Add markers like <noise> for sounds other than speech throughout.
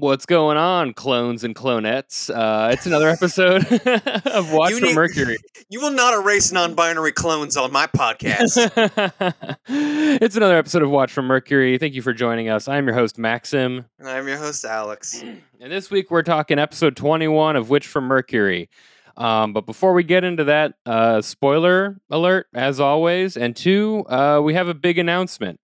What's going on, clones and clonettes? Uh, it's another episode <laughs> of Watch You for Mercury. You will not erase non-binary clones on my podcast. <laughs> it's another episode of Watch for Mercury. Thank you for joining us. I'm your host, Maxim. and I'm your host, Alex. <clears throat> And this week we're talking episode 21 of Witch from Mercury. Um, but before we get into that, uh, spoiler alert, as always. And two, uh, we have a big announcement.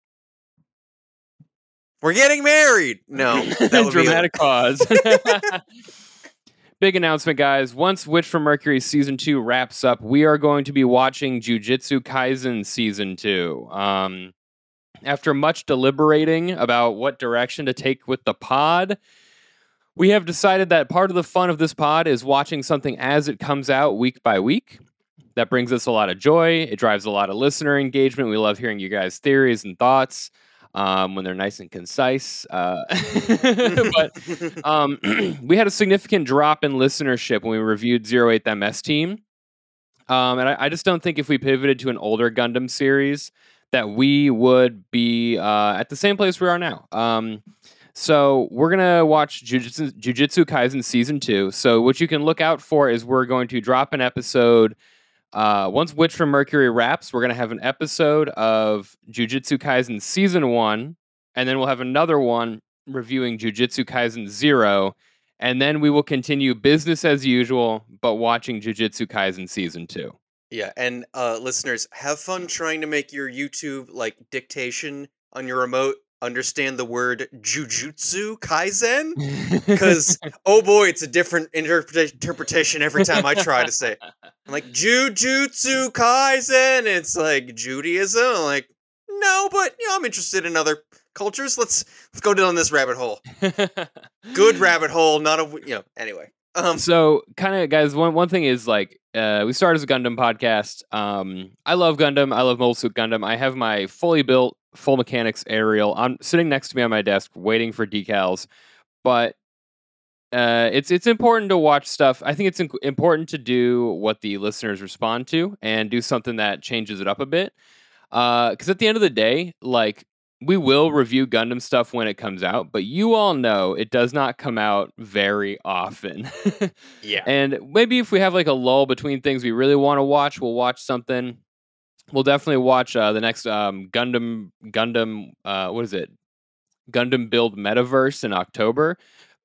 We're getting married. <laughs> No, that would be dramatic pause. <laughs> <laughs> Big announcement, guys. Once Witch from Mercury season two wraps up, we are going to be watching Jujutsu Kaisen season two. Um, after much deliberating about what direction to take with the pod, we have decided that part of the fun of this pod is watching something as it comes out week by week. That brings us a lot of joy. It drives a lot of listener engagement. We love hearing you guys' theories and thoughts um, when they're nice and concise. Uh, <laughs> but <laughs> um, <clears throat> we had a significant drop in listenership when we reviewed Zero Eight MS Team. Um, and I, I just don't think if we pivoted to an older Gundam series that we would be uh, at the same place we are now. Um, so we're gonna watch Jujutsu, Jujutsu Kaisen season two. So what you can look out for is we're going to drop an episode. Uh, once Witch from Mercury wraps, we're gonna have an episode of Jujutsu Kaisen season one, and then we'll have another one reviewing Jujutsu Kaisen Zero, and then we will continue business as usual, but watching Jujutsu Kaisen season two. yeah, and uh, listeners, have fun trying to make your YouTube like dictation on your remote understand the word jujutsu kaisen because <laughs> oh boy it's a different interpreta- interpretation every time i try to say it. i'm like jujutsu kaisen it's like judaism? I'm like no but you know i'm interested in other cultures. Let's let's go down this rabbit hole. Good <laughs> rabbit hole not a you know anyway um so kind of guys one one thing is like uh we started as a gundam podcast. Um i love gundam. I love mobile suit gundam. I have my fully built full mechanics aerial i'm sitting next to me on my desk waiting for decals but uh it's it's important to watch stuff i think it's in- important to do what the listeners respond to and do something that changes it up a bit uh because at the end of the day like we will review Gundam stuff when it comes out, but you all know it does not come out very often. <laughs> yeah and maybe if we have like a lull between things we really want to watch, we'll watch something. We'll definitely watch uh, the next um, Gundam Gundam uh, what is it? Gundam Build Metaverse in October.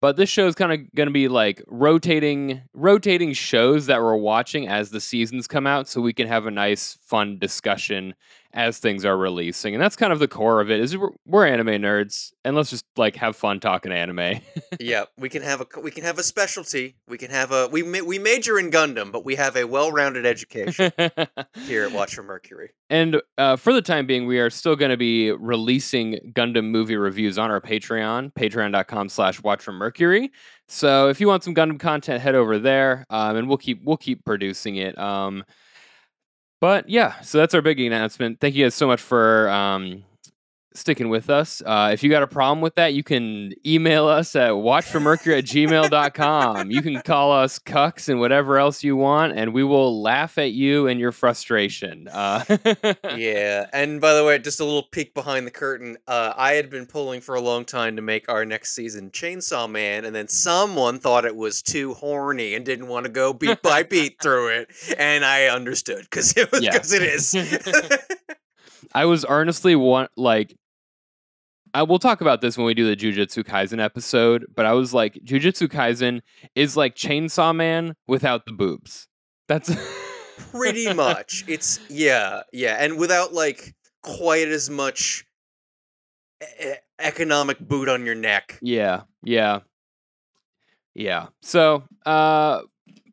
But this show is kind of going to be like rotating rotating shows that we're watching as the seasons come out so we can have a nice fun discussion as things are releasing. And that's kind of the core of it. Is we're, we're anime nerds and let's just like have fun talking anime. <laughs> yeah we can have a we can have a specialty we can have a we ma- we major in gundam but we have a well-rounded education here at watch for mercury <laughs> And uh, for the time being, we are still going to be releasing Gundam movie reviews on our Patreon, patreon.com slash watch from Mercury. So if you want some Gundam content, head over there um, and we'll keep we'll keep producing it. Um, but yeah, so that's our big announcement. Thank you guys so much for um, sticking with us. Uh, if you got a problem with that, you can email us at watchformercury at gmail.com. You can call us cucks and whatever else you want, and we will laugh at you and your frustration. Uh, <laughs> yeah and by the way just a little peek behind the curtain uh, i had been pulling for a long time to make our next season chainsaw man and then someone thought it was too horny and didn't want to go beat by <laughs> beat through it and i understood because it was Yeah. it is <laughs> I was earnestly want like I will talk about this when we do the Jujutsu Kaisen episode, but I was like Jujutsu Kaisen is like Chainsaw Man without the boobs. That's <laughs> pretty much it's yeah yeah and without like quite as much e- economic boot on your neck Yeah, yeah. Yeah. So, uh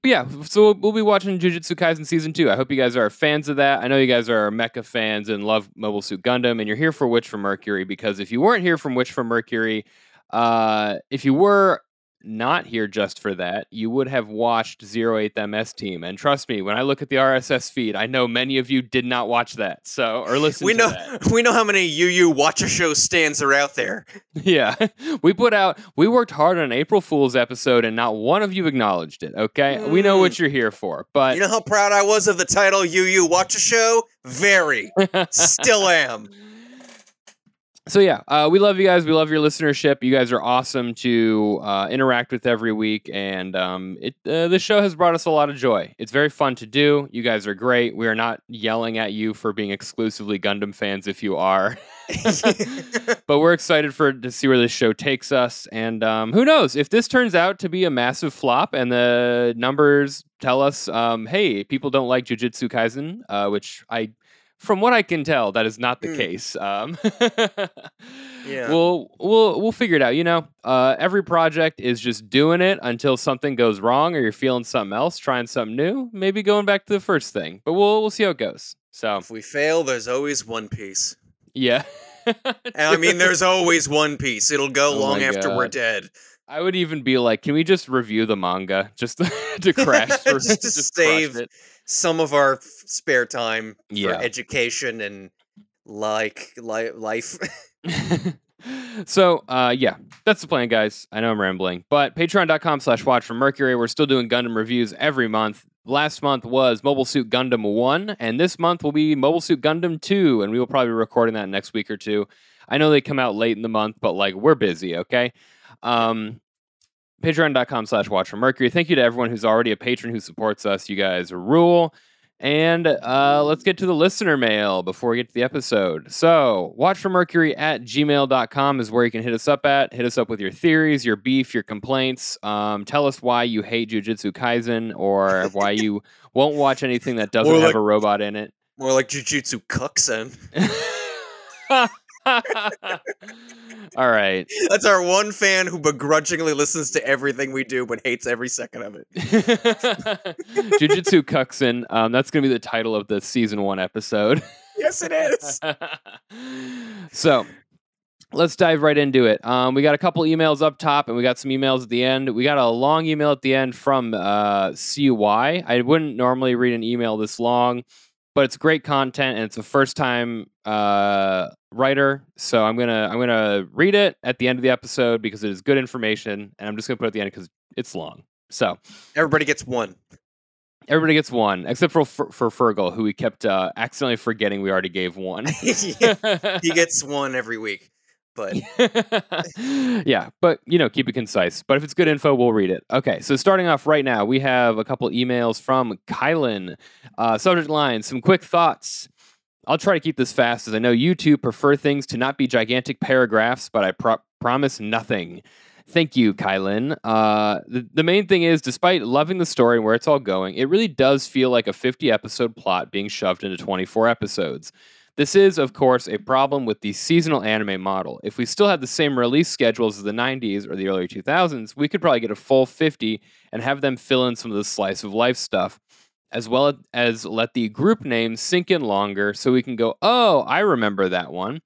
yeah, so we'll, we'll be watching Jujutsu Kaisen season 2. I hope you guys are fans of that. I know you guys are mecha fans and love Mobile Suit Gundam and you're here for Witch from Mercury because if you weren't here from Witch from Mercury, uh if you were not here just for that, you would have watched Zero Eight MS Team. And trust me, when I look at the RSS feed, I know many of you did not watch that. So or <laughs> listen we to know that. <laughs> we know how many uu watch a show stands are out there <laughs> Yeah. We put out we worked hard on an April Fool's episode and not one of you acknowledged it, okay? We know what mm. you're here for. But you know how proud i was of the title uu watch a show very still am so yeah, uh, we love you guys. We love your listenership. You guys are awesome to uh, interact with every week, and um, it uh, this show has brought us a lot of joy. It's very fun to do. You guys are great. We are not yelling at you for being exclusively Gundam fans if you are, <laughs> but we're excited for to see where this show takes us. And um, who knows if this turns out to be a massive flop, and the numbers tell us, um, hey, people don't like Jujutsu Kaisen, uh, which I from what I can tell, that is not the Mm. case. Um, <laughs> Yeah. We'll we'll we'll figure it out. You know, uh, every project is just doing it until something goes wrong, or you're feeling something else, trying something new, maybe going back to the first thing. But we'll we'll see how it goes. So if we fail, there's always One Piece. yeah. And I mean, there's always One Piece. It'll go <laughs> Oh long after we're dead. I would even be like, can we just review the manga just <laughs> to crash for Just to save it? Some of our f- spare time for Yeah. education and like li- life. <laughs> <laughs> so uh yeah that's the plan guys. I know i'm rambling but patreon.com slash watch from mercury. We're still doing gundam reviews every month. Last month was mobile suit gundam 1 and this month will be mobile suit gundam 2 and we will probably be recording that next week or two. I know they come out late in the month but like we're busy okay? Um patreon.com slash watch from mercury thank you to everyone who's already a patron who supports us you guys rule and uh, let's get to the listener mail before we get to the episode. So, watchformercury at gmail.com is where you can hit us up at. Hit us up with your theories, your beef, your complaints. Um, tell us why you hate Jujutsu Kaisen or why you <laughs> won't watch anything that doesn't Or have a robot in it. More like Jujutsu Kuxen. <laughs> All right. That's our one fan who begrudgingly listens to everything we do but hates every second of it. <laughs> Jujutsu Kuxin. Um, that's going to be the title of the season one episode. Yes, it is. <laughs> so let's dive right into it. Um, we got a couple emails up top and we got some emails at the end. We got a long email at the end from uh, CY. I wouldn't normally read an email this long, but it's great content and it's a first time uh, writer. So I'm gonna I'm gonna read it at the end of the episode because it is good information, and I'm just gonna put it at the end because it's long. So Everybody gets one. everybody gets one except for for, for Fergal, who we kept uh, accidentally forgetting we already gave one. <laughs> He gets one every week. But <laughs> yeah, but you know, keep it concise. But if it's good info, we'll read it. Okay, so starting off right now, we have a couple emails from Kylan. Uh, subject line: Some quick thoughts. I'll try to keep this fast, as I know you two prefer things to not be gigantic paragraphs, but I pro- promise nothing. Thank you, Kylan. Uh, the, the main thing is, despite loving the story and where it's all going, it really does feel like a 50 episode plot being shoved into 24 episodes. This is, of course, a problem with the seasonal anime model. If we still had the same release schedules as the 90s or the early 2000s, we could probably get a full 50 and have them fill in some of the slice of life stuff, as well as let the group names sink in longer so we can go, oh, I remember that one.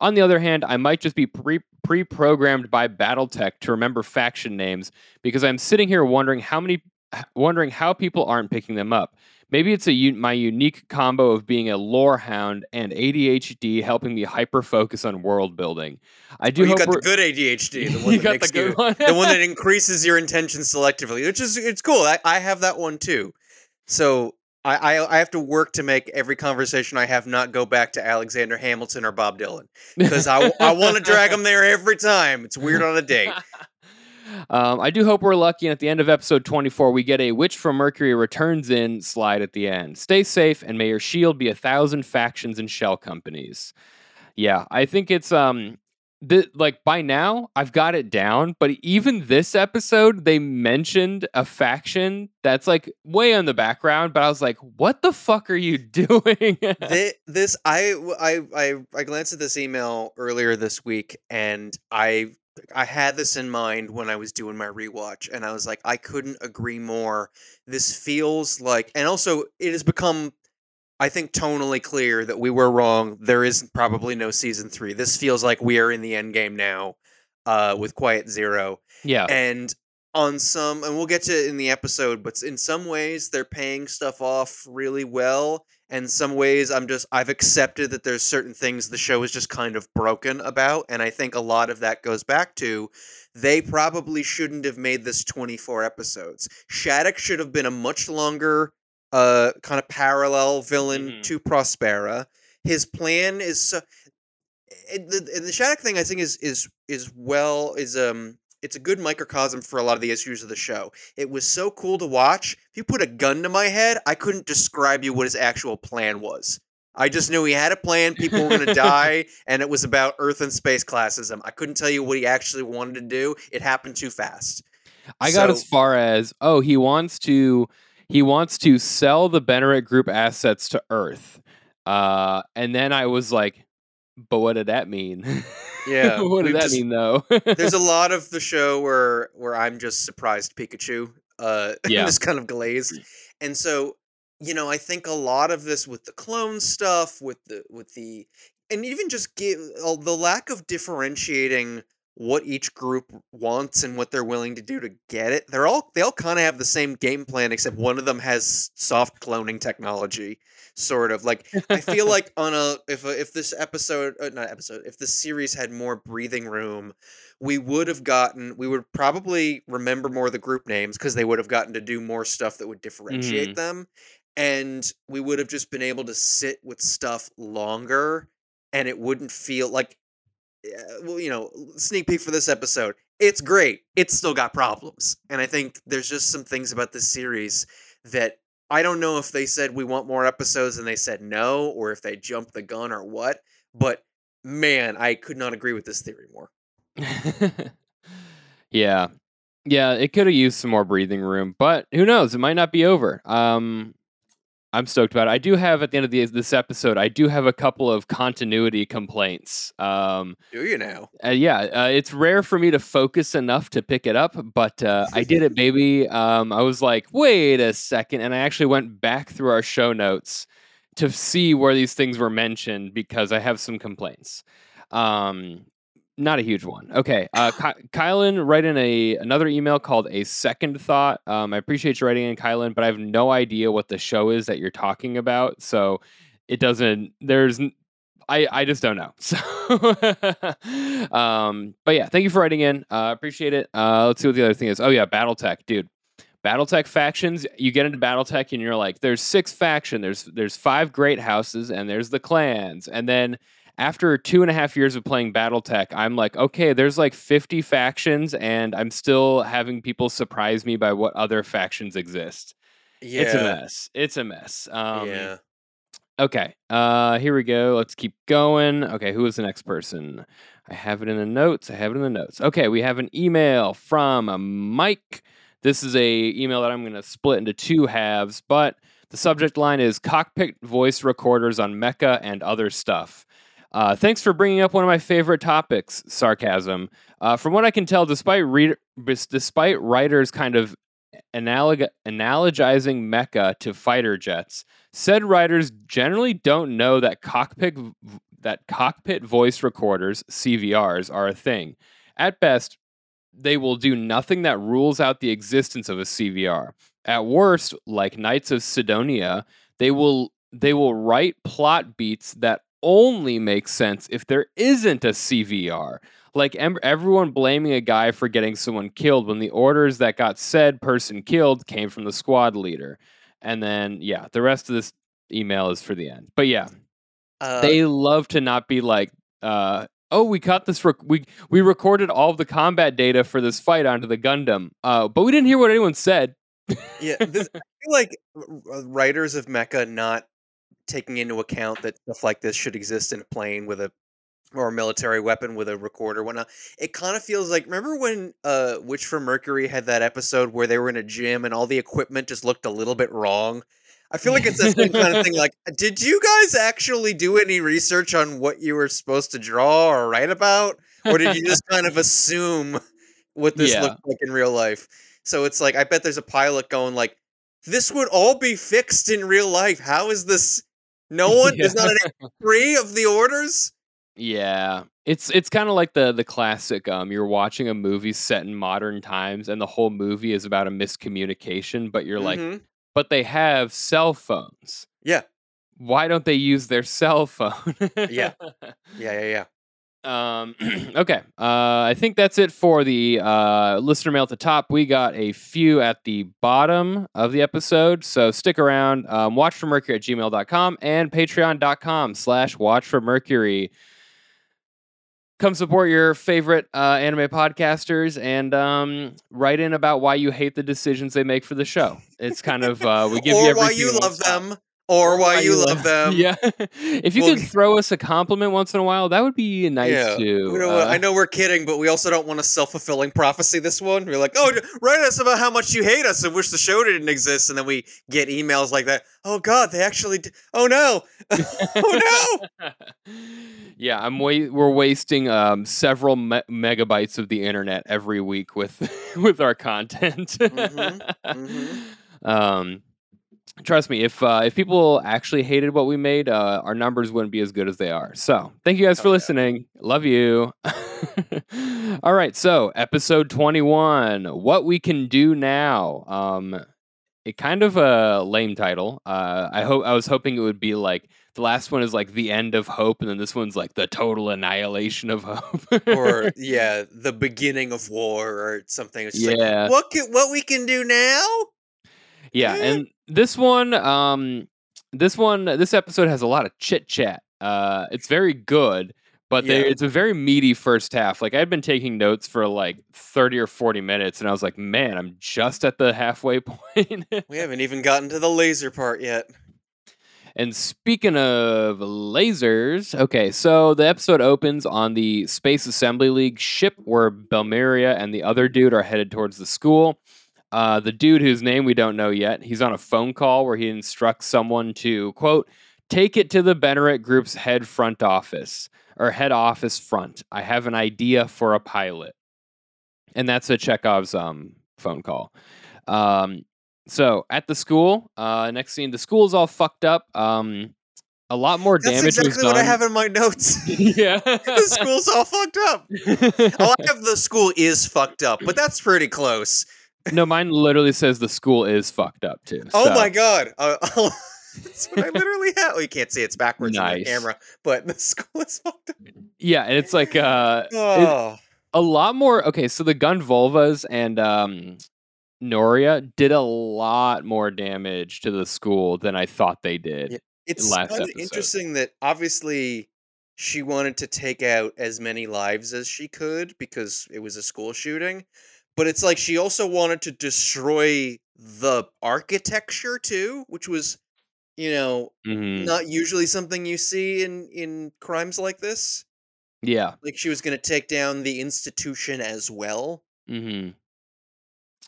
On the other hand, I might just be pre programmed by BattleTech to remember faction names because I'm sitting here wondering how many wondering how people aren't picking them up. Maybe it's a my unique combo of being a lore hound and ADHD helping me hyper focus on world building. I do oh, you got the good ADHD, the <laughs> one you that got makes the good you, one. the one that <laughs> increases your intention selectively, which is it's cool. I, I have that one too. So I, I I have to work to make every conversation I have not go back to Alexander Hamilton or Bob Dylan because I, I want to drag <laughs> them there every time. It's weird on a date. Um, I do hope we're lucky, and at the end of episode 24, we get a Witch from Mercury returns in slide at the end. Stay safe, and may your shield be a thousand factions and shell companies. Yeah, I think it's um, th- like by now I've got it down, but even this episode they mentioned a faction that's like way in the background, but I was like, what the fuck are you <laughs> doing? Thi- this I I I I glanced at this email earlier this week and I I had this in mind when I was doing my rewatch and I was like I couldn't agree more. This feels like and also it has become I think tonally clear that we were wrong. There is probably no season 3. This feels like we are in the end game now uh with Quiet Zero yeah, and on some and we'll get to it in the episode but in some ways they're paying stuff off really well and some ways i'm just i've accepted that there's certain things the show is just kind of broken about and i think a lot of that goes back to they probably shouldn't have made this 24 episodes shaddiq should have been a much longer uh kind of parallel villain Mhm. to prospera his plan is so the, and the Shaddiq thing I think is is is well is um it's a good microcosm for a lot of the issues of the show. It was so cool to watch. If you put a gun to my head, I couldn't describe you what his actual plan was. I just knew he had a plan. People were going <laughs> to die, and it was about Earth and space classism. I couldn't tell you what he actually wanted to do. It happened too fast. I got as far as oh he wants to he wants to sell the Benerit Group assets to Earth, uh, and then I was like, but what did that mean? <laughs> Yeah, <laughs> what we've that just- mean though? There's a lot of the <laughs> show where where I'm just surprised Pikachu, uh, <laughs> Yeah. just kind of glazed, and so you know I think a lot of this with the clone stuff, with the with the, and even just give uh, the lack of differentiating what each group wants and what they're willing to do to get it. They're all they all kind of have the same game plan, except one of them has soft cloning technology. Sort of like I feel <laughs> like on a if a, if this episode uh, not episode if the series had more breathing room, we would have gotten we would probably remember more of the group names because they would have gotten to do more stuff that would differentiate them, and we would have just been able to sit with stuff longer, and it wouldn't feel like uh, well you know sneak peek for this episode. It's great. It's still got problems, and I think there's just some things about this series that I don't know if they said we want more episodes and they said no, or if they jumped the gun or what. But man, I could not agree with this theory more. <laughs> yeah, yeah, it could have used some more breathing room, but who knows? It might not be over. Um, I'm stoked about it. I do have at the end of the, this episode, I do have a couple of continuity complaints. Um, Do you now? Uh, yeah, uh, it's rare for me to focus enough to pick it up, but uh, I did it, baby. <laughs> Um, I was like, wait a second, and I actually went back through our show notes to see where these things were mentioned because I have some complaints. Um, not a huge one. Okay, uh, Ky- Kylan write in a another email called a second thought. Um, I appreciate you writing in, Kylan, but I have no idea what the show is that you're talking about, so it doesn't. There's I I just don't know. <laughs> So, um, but yeah, thank you for writing in. Uh, appreciate it. Uh, let's see what the other thing is. Oh yeah, BattleTech, dude. BattleTech factions. You get into BattleTech and you're like, there's six faction. There's there's five great houses and there's the clans. And then after two and a half years of playing BattleTech, I'm like, okay, there's like 50 factions, and I'm still having people surprise me by what other factions exist. Yeah. It's a mess. It's a mess. Um, yeah. Okay. Uh here we go. Let's keep going. Okay, who is the next person? I have it in the notes. I have it in the notes. Okay, we have an email from Mike. This is a email that I'm going to split into two halves, but the subject line is cockpit voice recorders on Mecha and other stuff. Uh, thanks for bringing up one of my favorite topics, sarcasm. Uh, from what I can tell, despite despite writers kind of analog- analogizing mecha to fighter jets, said writers generally don't know that cockpit that cockpit voice recorders CVRs are a thing. At best, they will do nothing that rules out the existence of a CVR. At worst, like Knights of Sidonia, they will they will write plot beats that only makes sense if there isn't a CVR. Like em- everyone blaming a guy for getting someone killed when the orders that got said person killed came from the squad leader. And then yeah, the rest of this email is for the end. But yeah, Uh, they love to not be like uh oh we caught this rec- we we recorded all the combat data for this fight onto the gundam uh but we didn't hear what anyone said yeah. <laughs> This, I feel like writers of Mecha not taking into account that stuff like this should exist in a plane with a or a military weapon with a recorder whatnot. It kind of feels like remember when uh Witch from Mercury had that episode where they were in a gym and all the equipment just looked a little bit wrong. I feel like it's the same kind of thing. <laughs> Like, did you guys actually do any research on what you were supposed to draw or write about, or did you just kind of assume what this Yeah. looked like in real life? So it's like I bet there's a pilot going like, "This would all be fixed in real life. How is this? No <laughs> one. There's not an three of the orders." yeah it's it's kind of like the the classic um you're watching a movie set in modern times and the whole movie is about a miscommunication but you're like Mhm. but they have cell phones "Yeah, why don't they use their cell phone Yeah. <laughs> yeah, yeah, yeah." Um, <clears throat> okay. Uh, I think that's it for the uh, listener mail at the top. We got a few at the bottom of the episode. So stick around. Um, watch for Mercury at gmail.com and patreon.com slash watch for Mercury. come support your favorite uh, anime podcasters and um, write in about why you hate the decisions they make for the show. It's kind of uh, we give or you everything why you love them, or why you love them. <laughs> Yeah, if you We'll could throw us a compliment once in a while, that would be nice Yeah, too. We don't Uh, I know we're kidding, but we also don't want a self fulfilling prophecy. This one, we're like, oh, write us about how much you hate us and wish the show didn't exist, and then we get emails like that. Oh God, they actually. D- oh no! <laughs> oh no! <laughs> yeah, I'm wa- we're wasting um, several me- megabytes of the internet every week with with our content. Mhm, mhm. Um, trust me, if uh, if people actually hated what we made, uh, our numbers wouldn't be as good as they are. So, thank you guys for Oh, yeah. listening. Love you. <laughs> All right, so episode 21, what we can do now. Um, it kind of a lame title. Uh, I hope I was hoping it would be like the last one is like the end of hope, and then this one's like the total annihilation of hope. or <laughs> yeah, the beginning of war or something. It's just like, yeah, what can, what we can do now? yeah, Eh. and this one, um, this one, this episode has a lot of chit chat. Uh, it's very good, but they, it's a very meaty first half. Like I'd been taking notes for like thirty or forty minutes, and I was like, man, I'm just at the halfway <laughs> point. We haven't even gotten to the laser part yet. And speaking of lasers, okay, so the episode opens on the Space Assembly League ship where Belmeria and the other dude are headed towards the school. Uh, the dude whose name we don't know yet, he's on a phone call where he instructs someone to, quote, take it to the Benerit Group's head front office or head office front. I have an idea for a pilot. And that's a Chekhov's um, phone call. Um, so at the school, uh, next scene, the school's all fucked up. Um, a lot more damage. That's damage exactly was what I have in my notes. <laughs> <laughs> yeah, the school's all fucked up. <laughs> Oh, I have the school is fucked up, but that's pretty close. No, mine literally says the school is fucked up too. Oh my god. Uh, <laughs> that's what I literally have. Well, you can't see it's backwards in Nice. the camera, but the <laughs> school is fucked up. Yeah, and it's like uh, Oh. a lot more. Okay, so the Gundvolvas and um, Norea did a lot more damage to the school than I thought they did. Yeah. It's last kind of interesting that obviously she wanted to take out as many lives as she could because it was a school shooting, but it's like she also wanted to destroy the architecture too, which was, you know, Mhm. not usually something you see in in crimes like this. Yeah. Like she was going to take down the institution as well. hmm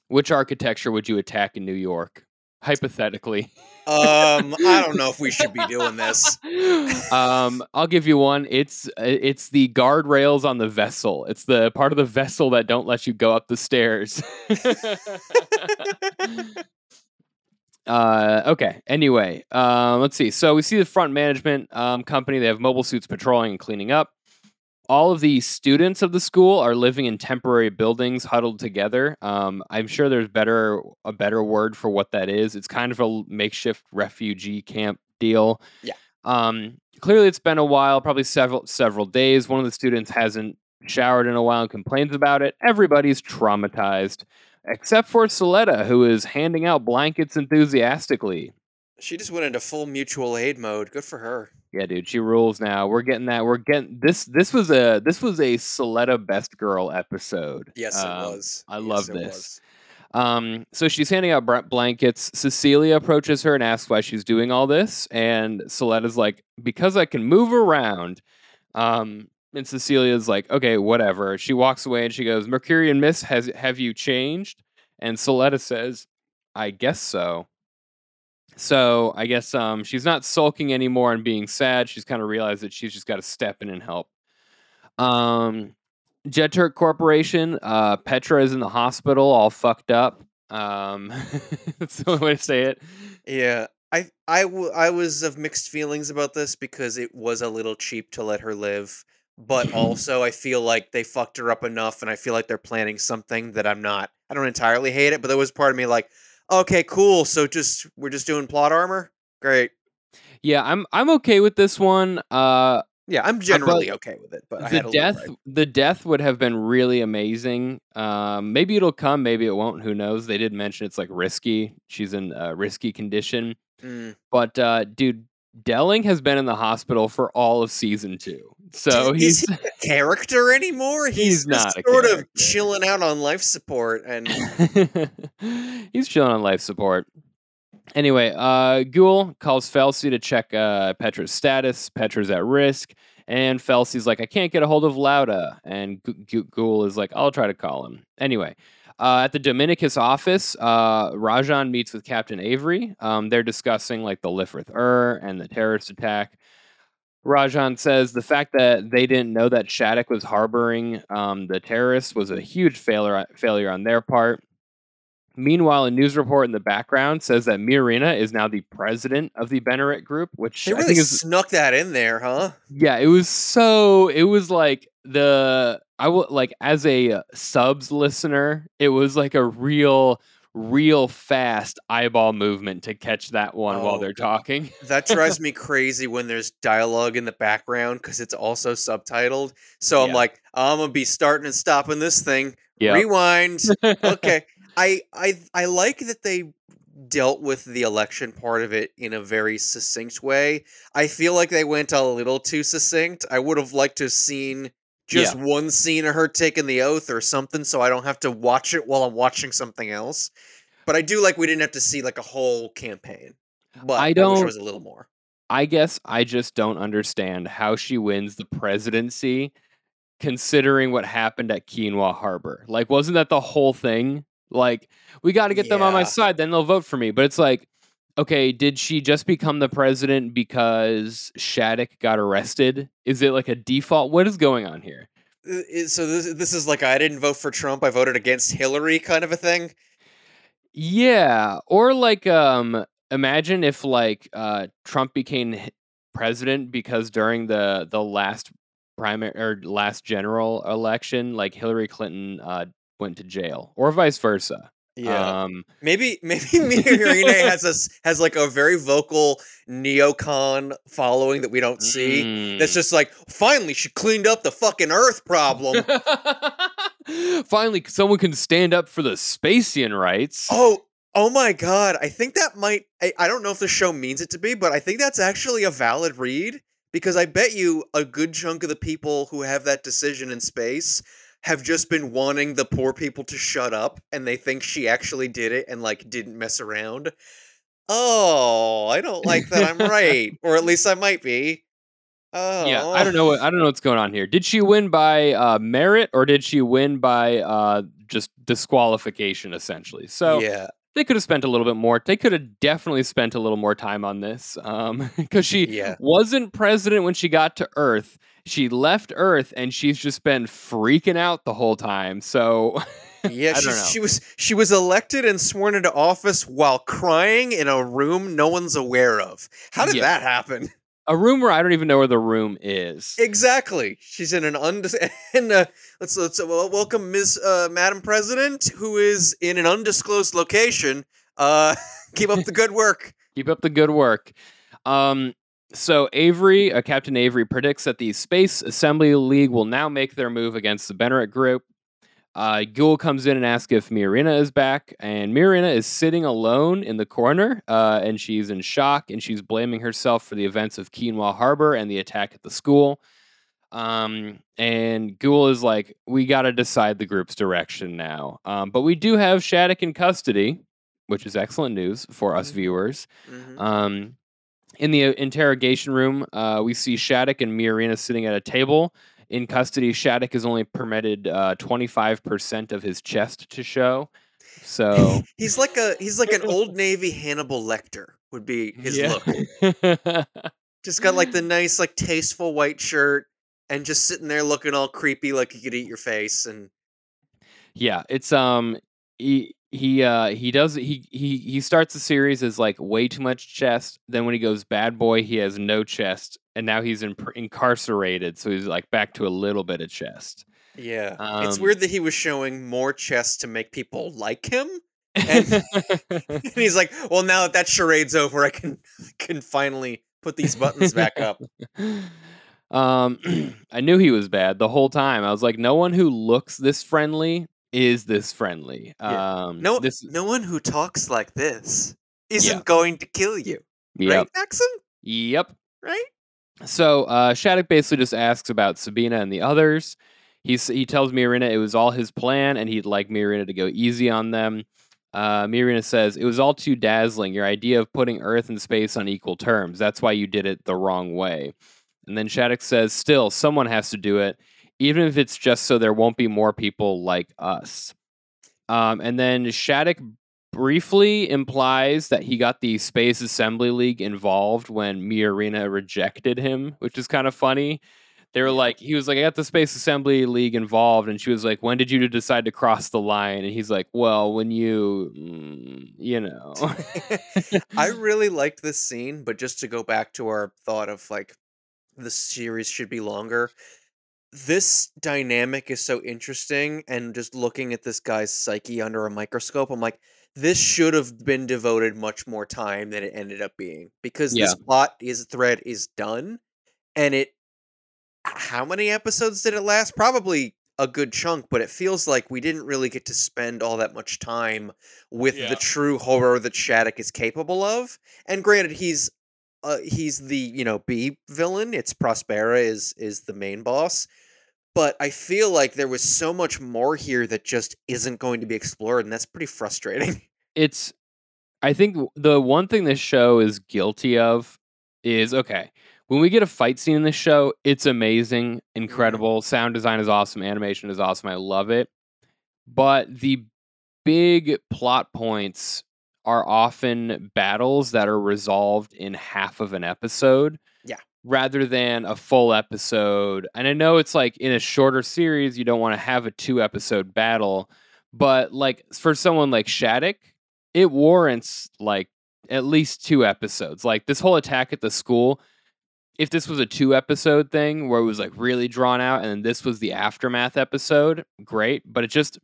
Which architecture would you attack in New York? Hypothetically. <laughs> Um, I don't know if we should be doing this. <laughs> um, I'll give you one. It's uh, it's the guardrails on the vessel. It's the part of the vessel that don't let you go up the stairs. <laughs> uh, okay. Anyway, um, let's see. So we see the front management um, company. They have mobile suits patrolling and cleaning up. All of the students of the school are living in temporary buildings, huddled together. Um, I'm sure there's better a better word for what that is. It's kind of a makeshift refugee camp deal. Yeah. Um, clearly, it's been a while, probably several several days. One of the students hasn't showered in a while and complains about it. Everybody's traumatized, except for Suletta, who is handing out blankets enthusiastically. She just went into full mutual aid mode. Good for her. Yeah, dude, she rules now. We're getting that. We're getting this. This was a this was a Suletta best girl episode. Yes, it Um, was. I Yes, love this. Um, so she's handing out blankets. Secelia approaches her and asks why she's doing all this, and Suletta's like, "Because I can move around." Um, and Secelia's like, "Okay, whatever." She walks away and she goes, "Mercurian Miss, has have you changed?" And Suletta says, "I guess so." So I guess um, she's not sulking anymore and being sad. She's kind of realized that she's just got to step in and help. Um, Jeturk Corporation. Uh, Petra is in the hospital, all fucked up. Um, <laughs> that's the only way to say it. Yeah, I I w- I was of mixed feelings about this because it was a little cheap to let her live, but <laughs> also I feel like they fucked her up enough, and I feel like they're planning something that I'm not. I don't entirely hate it, but there was part of me like, okay, cool. So just we're just doing plot armor. Great. Yeah, I'm I'm okay with this one. Uh, Yeah, I'm generally okay with it, but I the had a death the death would have been really amazing. Um, maybe it'll come, maybe it won't. Who knows? They did mention it's like risky. She's in a risky condition. Mm, But uh, dude, Delling has been in the hospital for all of season two. So he's he a character anymore? <laughs> He's, He's not sort of chilling out on life support, and <laughs> he's chilling on life support. Anyway, uh, Ghoul calls Felsi to check uh, Petra's status. Petra's at risk, and Felsi's like, "I can't get a hold of Lauda," and G- Ghoul is like, "I'll try to call him." Anyway, uh, at the Dominicus office, uh, Rajan meets with Captain Avery. Um, they're discussing like the Lfrith Ur and the terrorist attack. Rajan says the fact that they didn't know that Shaddiq was harboring um, the terrorists was a huge failure failure on their part. Meanwhile, a news report in the background says that Mirina is now the president of the Benerit Group, which they I really think is snuck that in there, huh? yeah, it was so it was like the I will like as a uh, subs listener, it was like a real real fast eyeball movement to catch that one while Oh, they're talking. <laughs> That drives me crazy when there's dialogue in the background because it's also subtitled. So I'm Yeah. like, I'm gonna be starting and stopping this thing. Yeah. Rewind. <laughs> okay. I I I like that they dealt with the election part of it in a very succinct way. I feel like they went a little too succinct. I would have liked to have seen just one scene of her taking the oath or something so I don't have to watch it while I'm watching something else. But I do like we didn't have to see like a whole campaign. But I I, wish don't- there was a little more. I guess I just don't understand how she wins the presidency considering what happened at Quinharbor. Like, wasn't that the whole thing? Like, we got to get them on my side, then they'll vote for me. But it's like, okay, did she just become the president because Shaddiq got arrested? Is it like a default? What is going on here? Uh, So this this is like I didn't vote for Trump, I voted against Hillary kind of a thing. Yeah, or like um imagine if like uh Trump became president because during the the last primary or last general election like Hillary Clinton uh went to jail or vice versa. Um Maybe <laughs> maybe Mirina <laughs> has a s- has like a very vocal neocon following that we don't see. That's mm. just like finally she cleaned up the fucking Earth problem. <laughs> Finally someone can stand up for the Spacian rights. oh oh my god! I think that might. I, I don't know if the show means it to be, but I think that's actually a valid read because I bet you a good chunk of the people who have that decision in space have just been wanting the poor people to shut up and they think she actually did it and like didn't mess around. Oh, I don't like that I'm <laughs> right. or at least I might be. Oh. Yeah, I don't know. What, I don't know what's going on here. Did she win by uh, merit or did she win by uh, just disqualification? Essentially, so yeah. they could have spent a little bit more. They could have definitely spent a little more time on this <laughs> because she Yeah. wasn't president when she got to Earth. She left Earth and she's just been freaking out the whole time. So <laughs> Yeah, she, she was she was elected and sworn into office while crying in a room no one's aware of. How did Yeah. that happen? <laughs> a room where I don't even know where the room is. Exactly. She's in an undis <laughs> and uh, let's let's uh, welcome Ms. Uh, Madam President, who is in an undisclosed location. Uh, keep up the good work. Keep up the good work. Um, so Avery, uh, Captain Avery, predicts that the Space Assembly League will now make their move against the Benerit Group. Uh, Ghoul comes in and asks if Mirina is back, and Mirina is sitting alone in the corner, uh, and she's in shock, and she's blaming herself for the events of Quinharbor and the attack at the school. Um, and Ghoul is like, "We got to decide the group's direction now." Um, but we do have Shaddiq in custody, which is excellent news for us Mhm. viewers. Mhm. Um, in the uh, interrogation room, uh, we see Shaddiq and Miorina sitting at a table. In custody, Shaddiq is only permitted uh, 25% of his chest to show. So, <laughs> He's like a he's like an old Navy Hannibal Lecter would be his look. look. <laughs> Just got like the nice, like tasteful white shirt, and just sitting there looking all creepy, like he could eat your face. And yeah, it's um he he uh he does he he he starts the series as like way too much chest. Then when he goes bad boy, he has no chest, and now he's in, incarcerated, so he's like back to a little bit of chest. yeah, it's Um, weird that he was showing more chest to make people like him. And- And <laughs> <laughs> he's like, "Well, now that that charade's over, I can can finally put these buttons back up." <laughs> um, <clears throat> I knew he was bad the whole time. I was like, no one who looks this friendly is this friendly. Yeah. Um, No, this, no one who talks like this isn't Yeah. going to kill you, yep, right, Maxim? yep. Right? So uh, Shaddiq basically just asks about Sabina and the others. He's, he tells Miorina it was all his plan and he'd like Miorina to go easy on them. Uh, Miorina says, It was all too dazzling. Your idea of putting Earth and space on equal terms. That's why you did it the wrong way. And then Shaddiq says, Still, someone has to do it, even if it's just so there won't be more people like us. Um, and then Shaddiq briefly implies that he got the Space Assembly League involved when Miorina rejected him, which is kind of funny. They were like, he was like, I got the Space Assembly League involved, and she was like, When did you decide to cross the line? And he's like, Well, when you, mm, you know. <laughs> I really liked this scene, but just to go back to our thought of like the series should be longer. This dynamic is so interesting, and just looking at this guy's psyche under a microscope, I'm like, this should have been devoted much more time than it ended up being because Yeah. this plot is thread is done, and it. How many episodes did it last? Probably a good chunk, but it feels like we didn't really get to spend all that much time with Yeah. the true horror that Shaddiq is capable of. And granted, he's uh, he's the you know B villain. It's Prospera is is the main boss, but I feel like there was so much more here that just isn't going to be explored, and that's pretty frustrating. <laughs> it's I think the one thing this show is guilty of is okay. When we get a fight scene in this show, it's amazing, incredible. Sound design is awesome, animation is awesome. I love it. But the big plot points are often battles that are resolved in half of an episode. Yeah. Rather than a full episode. And I know it's like in a shorter series, you don't want to have a two episode battle, but like for someone like Shaddiq, it warrants like at least two episodes. Like this whole attack at the school, if this was a two episode thing where it was like really drawn out and then this was the aftermath episode, great. But it just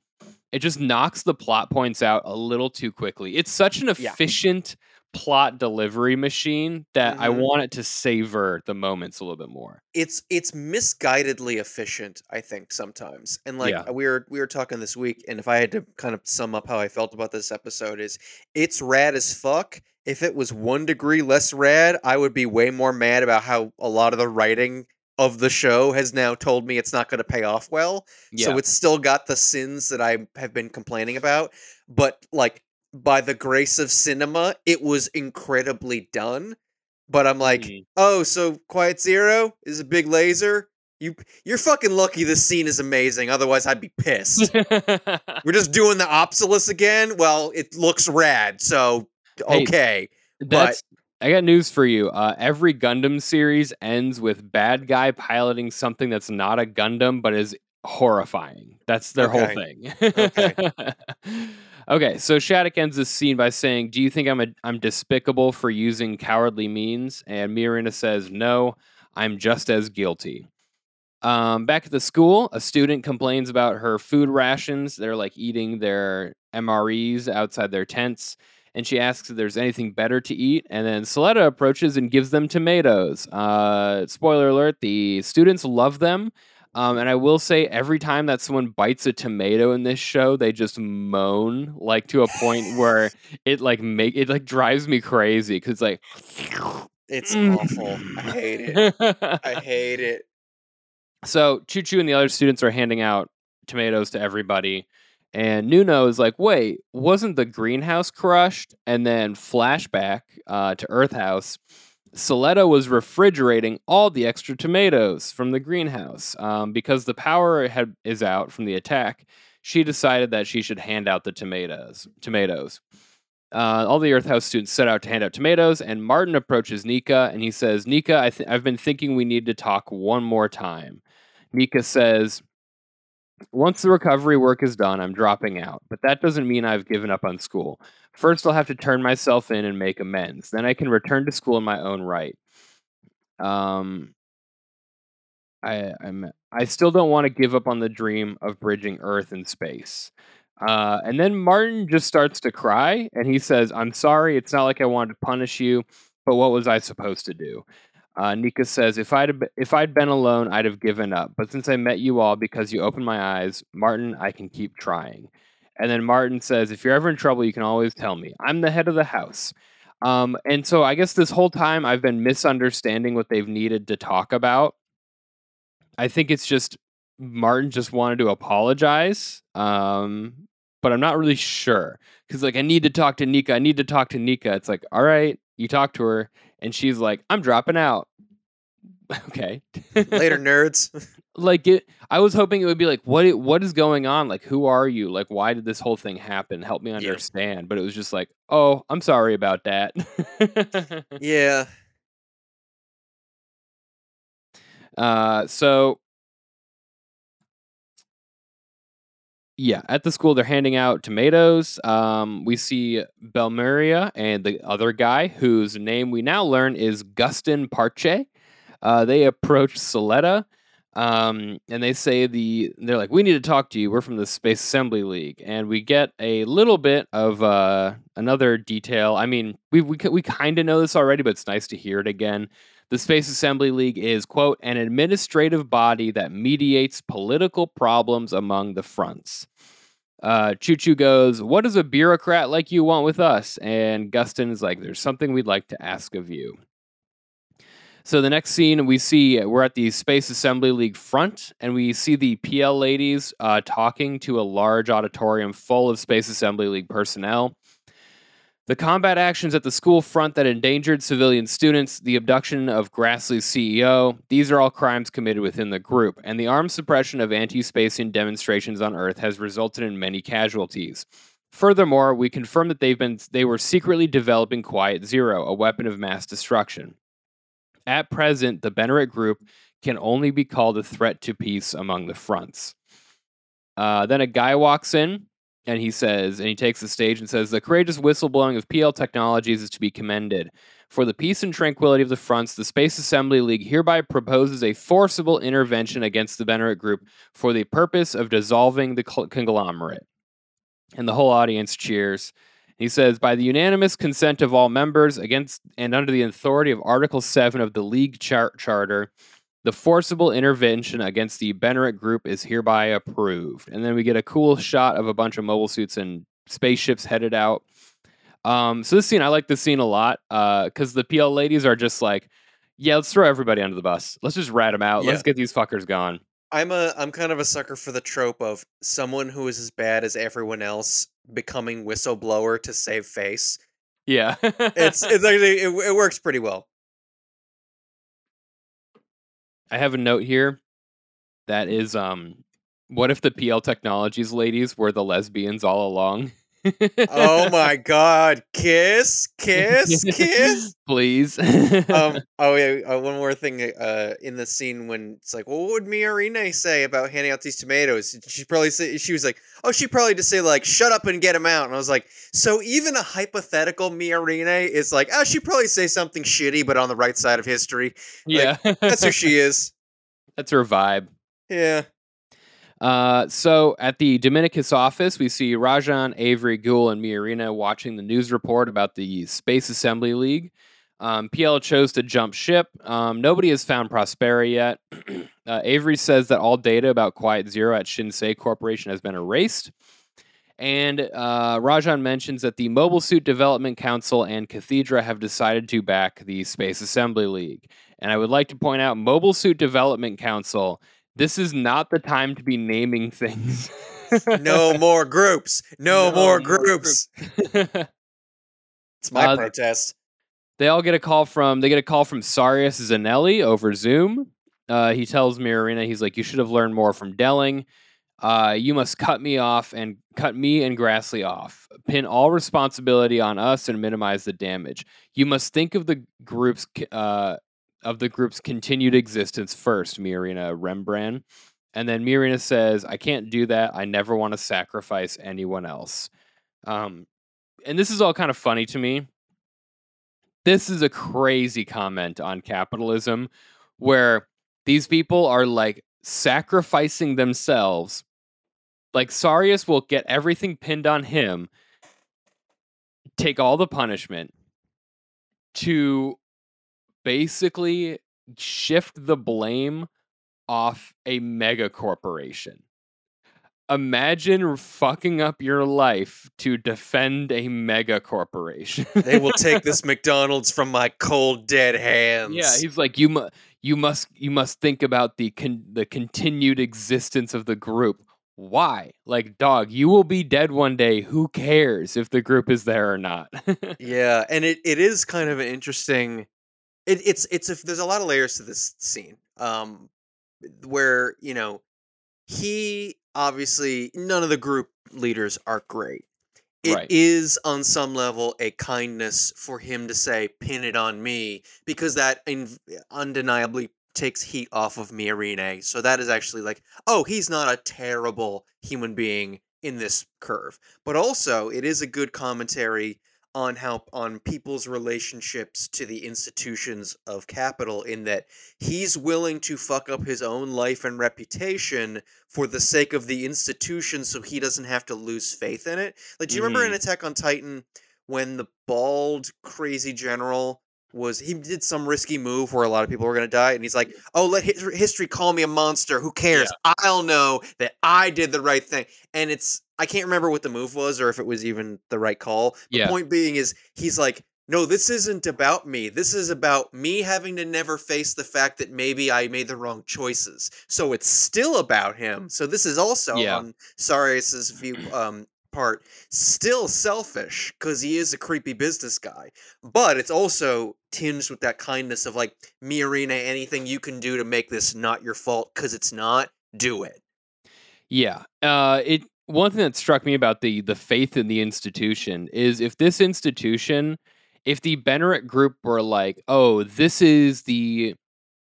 it just knocks the plot points out a little too quickly. It's such an Yeah. efficient plot delivery machine that I Mhm. want it to savor the moments a little bit more. it's it's misguidedly efficient i think sometimes and like Yeah. we were we were talking this week and if i had to kind of sum up how i felt about this episode is it's rad as fuck if it was one degree less rad i would be way more mad about how a lot of the writing of the show has now told me it's not going to pay off well Yeah. so it's still got the sins that i have been complaining about but like by the grace of cinema it was incredibly done but i'm like Mhm. oh, so Quiet Zero is a big laser. You you're fucking lucky this scene is amazing. Otherwise, I'd be pissed. <laughs> We're just doing the Apsalus again. Well, it looks rad, so Hey, okay. That's I got news for you. Uh, every Gundam series ends with bad guy piloting something that's not a Gundam but is horrifying. That's their whole thing. Okay. <laughs> okay, so Shaddiq ends this scene by saying, "Do you think I'm a I'm despicable for using cowardly means?" And Mirina says, "No, I'm just as guilty." Um, back at the school, a student complains about her food rations. They're like eating their MREs outside their tents and she asks if there's anything better to eat. And then Suletta approaches and gives them tomatoes. Uh, spoiler alert: the students love them. Um, and I will say, every time that someone bites a tomato in this show, they just moan like to a point where <laughs> it like make it like drives me crazy because like It's <sniffs> awful. I hate it. I <laughs> hate it. So Chuchu and the other students are handing out tomatoes to everybody. And Nuno is like, wait, wasn't the greenhouse crushed? And then flashback uh, to Earth House. Suletta was refrigerating all the extra tomatoes from the greenhouse um, because the power had is out from the attack. She decided that she should hand out the tomatoes. Tomatoes. Uh, all the Earth House students set out to hand out tomatoes, and Martin approaches Nika and he says, "Nika, I I've been thinking we need to talk one more time." Nika says, Once the recovery work is done, I'm dropping out, but that doesn't mean I've given up on school. First, I'll have to turn myself in and make amends. Then I can return to school in my own right. Um, I, I'm, I still don't want to give up on the dream of bridging Earth and space. Uh, and then Martin just starts to cry, and he says, "I'm sorry. It's not like I wanted to punish you, but what was I supposed to do?" Uh, Nika says, "If I'd if I'd been alone, I'd have given up. But since I met you all because you opened my eyes, Martin, I can keep trying." And then Martin says, "If you're ever in trouble, you can always tell me. I'm the head of the house. Um, and so I guess this whole time I've been misunderstanding what they've needed to talk about. I think it's just Martin just wanted to apologize. Um, but I'm not really sure because like I need to talk to Nika. I need to talk to Nika. It's like, all right, you talk to her, and she's like, I'm dropping out. <laughs> okay. Later, <laughs> nerds. <laughs> like it I was hoping it would be like what it, what is going on? Like who are you? Like why did this whole thing happen? Help me Yeah. understand. But it was just like, "Oh, I'm sorry about that." yeah. uh so yeah, at the school they're handing out tomatoes. Um we see Belmeria and the other guy whose name we now learn is Gustin Parche. Uh, they approach Suletta um, and they say the they're like, we need to talk to you. We're from the Space Assembly League, and we get a little bit of uh, another detail. I mean, we we we kind of know this already, but it's nice to hear it again. The Space Assembly League is quote an administrative body that mediates political problems among the fronts. Uh, Chuchu goes, "What does a bureaucrat like you want with us?" And Gustin is like, "There's something we'd like to ask of you." So the next scene we see we're at the Space Assembly League front, and we see the PL ladies uh, talking to a large auditorium full of Space Assembly League personnel. The combat actions at the school front that endangered civilian students, the abduction of Grassley's CEO, these are all crimes committed within the group, and the armed suppression of anti spacian demonstrations on Earth has resulted in many casualties. Furthermore, we confirm that they've been they were secretly developing Quiet Zero, a weapon of mass destruction. At present, the Benerit group can only be called a threat to peace among the fronts. Uh, then a guy walks in and he says, and he takes the stage and says, The courageous whistleblowing of PL Technologies is to be commended. For the peace and tranquility of the fronts, the Space Assembly League hereby proposes a forcible intervention against the Benerit group for the purpose of dissolving the conglomerate. And the whole audience cheers. He says, by the unanimous consent of all members, against and under the authority of Article 7 of the League char- Charter, the forcible intervention against the Benerit group is hereby approved. And then we get a cool shot of a bunch of mobile suits and spaceships headed out. Um, so this scene, I like this scene a lot because the PL ladies are just like, yeah, let's throw everybody under the bus. Let's just rat them out. Yeah. Let's get these fuckers gone. I'm a I'm kind of a sucker for the trope of someone who is as bad as everyone else becoming whistleblower to save face. Yeah. <laughs> It's it's actually it, it works pretty well. I have a note here that is um what if the PL Technologies ladies were the lesbians all along? Oh <laughs> my god, kiss, kiss, kiss. <laughs> Please. um <laughs> oh yeah uh, one more thing uh in the scene when it's like well, what would Miorine say about handing out these tomatoes she probably say she was like oh she probably just say like shut up and get him out and I was like so even a hypothetical Miorine is like oh she probably say something shitty but on the right side of history yeah. that's who she is That's her vibe. yeah Uh, so at the Dominicus office, we see Rajan, Avery, Guel, and Miarina watching the news report about the Space Assembly League. Um, PL chose to jump ship. Um, nobody has found Prospera yet. <clears throat> uh, Avery says that all data about Quiet Zero at Shinsei Corporation has been erased. And uh, Rajan mentions that the Mobile Suit Development Council and Cathedra have decided to back the Space Assembly League. And I would like to point out Mobile Suit Development Council this is not the time to be naming things. <laughs> no more groups no, No more more groups it's my Uh, protest they all get a call from they get a call from Sarius Zenelli over Zoom. Uh, he tells Miorine, he's like, "You should have learned more from Delling. Uh, you must cut me off and cut me and Grassley off. Pin all responsibility on us and minimize the damage. You must think of the group's uh, of the group's continued existence first, Miorine Rembran, and then Miorine says, "I can't do that. I never want to sacrifice anyone else." Um, and this is all kind of funny to me this is a crazy comment on capitalism where these people are like sacrificing themselves. Like Sarius will get everything pinned on him, take all the punishment to basically shift the blame off a mega corporation. imagine fucking up your life to defend a mega corporation. they will take <laughs> this McDonald's from my cold dead hands. Yeah, he's like you mu- you must you must think about the con- the continued existence of the group. Why? Like dog, you will be dead one day. Who cares if the group is there or not? <laughs> yeah, and it, it is kind of an interesting it, it's it's a, there's a lot of layers to this scene. Um where, you know, he obviously none of the group leaders are great. It is Right. on some level a kindness for him to say pin it on me because that in, undeniably takes heat off of Miorine. So that is actually like, oh, he's not a terrible human being in this curve. But also, it is a good commentary on how on people's relationships to the institutions of capital in that he's willing to fuck up his own life and reputation for the sake of the institution so he doesn't have to lose faith in it. Like do you remember in Mhm. Attack on Titan when the bald crazy general was he did some risky move where a lot of people were going to die and he's like, "Oh, let his- history call me a monster. Who cares? I'll know that I did the right thing." And it's I can't remember what the move was or if it was even the right call. The Yeah. point being is he's like, "No, this isn't about me. This is about me having to never face the fact that maybe I made the wrong choices." So it's still about him. So this is also Yeah. on Sarius's view um part still selfish because he is a creepy business guy but it's also tinged with that kindness of like Miorine, anything you can do to make this not your fault because it's not do it Yeah. Uh it one thing that struck me about the the faith in the institution is if this institution if the Benerit group were like, "Oh, this is the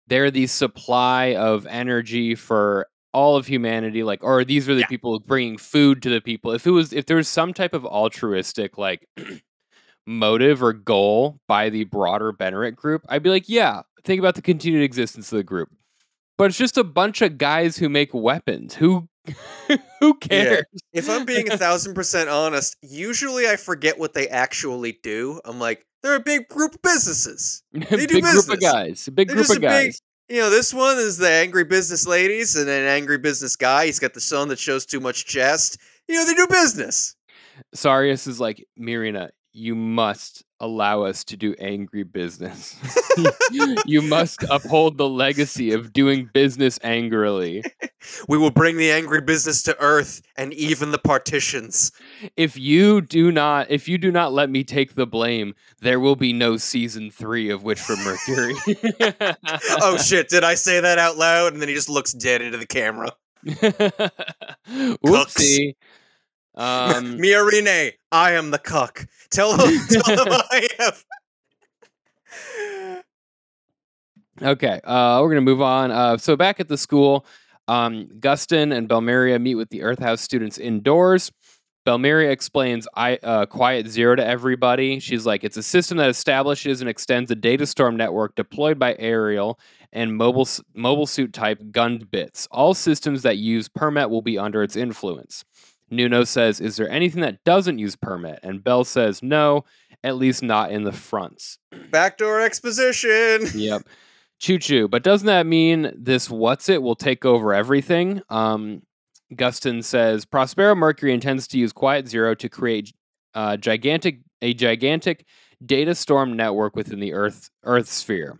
they're the supply of energy for all of humanity like or these are the Yeah. people bringing food to the people." If it was if there was some type of altruistic like motive or goal by the broader Benerit group, I'd be like, "Yeah, think about the continued existence of the group." But it's just a bunch of guys who make weapons. Who <laughs> who cares? if i'm being a <laughs> thousand percent honest usually i forget what they actually do i'm like they're a big group of businesses <laughs> They do big group of business. guys. A big They're group of a big- guys. you know this one is the angry business ladies and an angry business guy he's got the son that shows too much chest you know they do business Sarius is like, Mirina, you must allow us to do angry business. <laughs> <laughs> you must uphold the legacy of doing business angrily. we will bring the angry business to earth and even the partitions If you do not, if you do not let me take the blame, there will be no season three of Witch from Mercury. oh <laughs> shit did i say that out loud and then he just looks dead into the camera Whoopsie. Um, Miorine, I am the cuck. Tell them, <laughs> tell him I have. Okay, uh, we're gonna move on. Uh, so back at the school, um, Gustin and Belmeria meet with the Earth House students indoors. Belmeria explains I, uh, Quiet Zero to everybody. She's like, it's a system that establishes and extends a data storm network deployed by aerial and mobile mobile suit type gunned bits. All systems that use Permet will be under its influence. Nuno says, "Is there anything that doesn't use Permet? And Bell says, "No, at least not in the fronts." <clears throat> Backdoor exposition. <laughs> Yep. Choo choo. But doesn't that mean this what's it will take over everything? Um, Gustin says Prospero Mercury intends to use Quiet Zero to create uh, gigantic a gigantic data storm network within the Earth Earth sphere.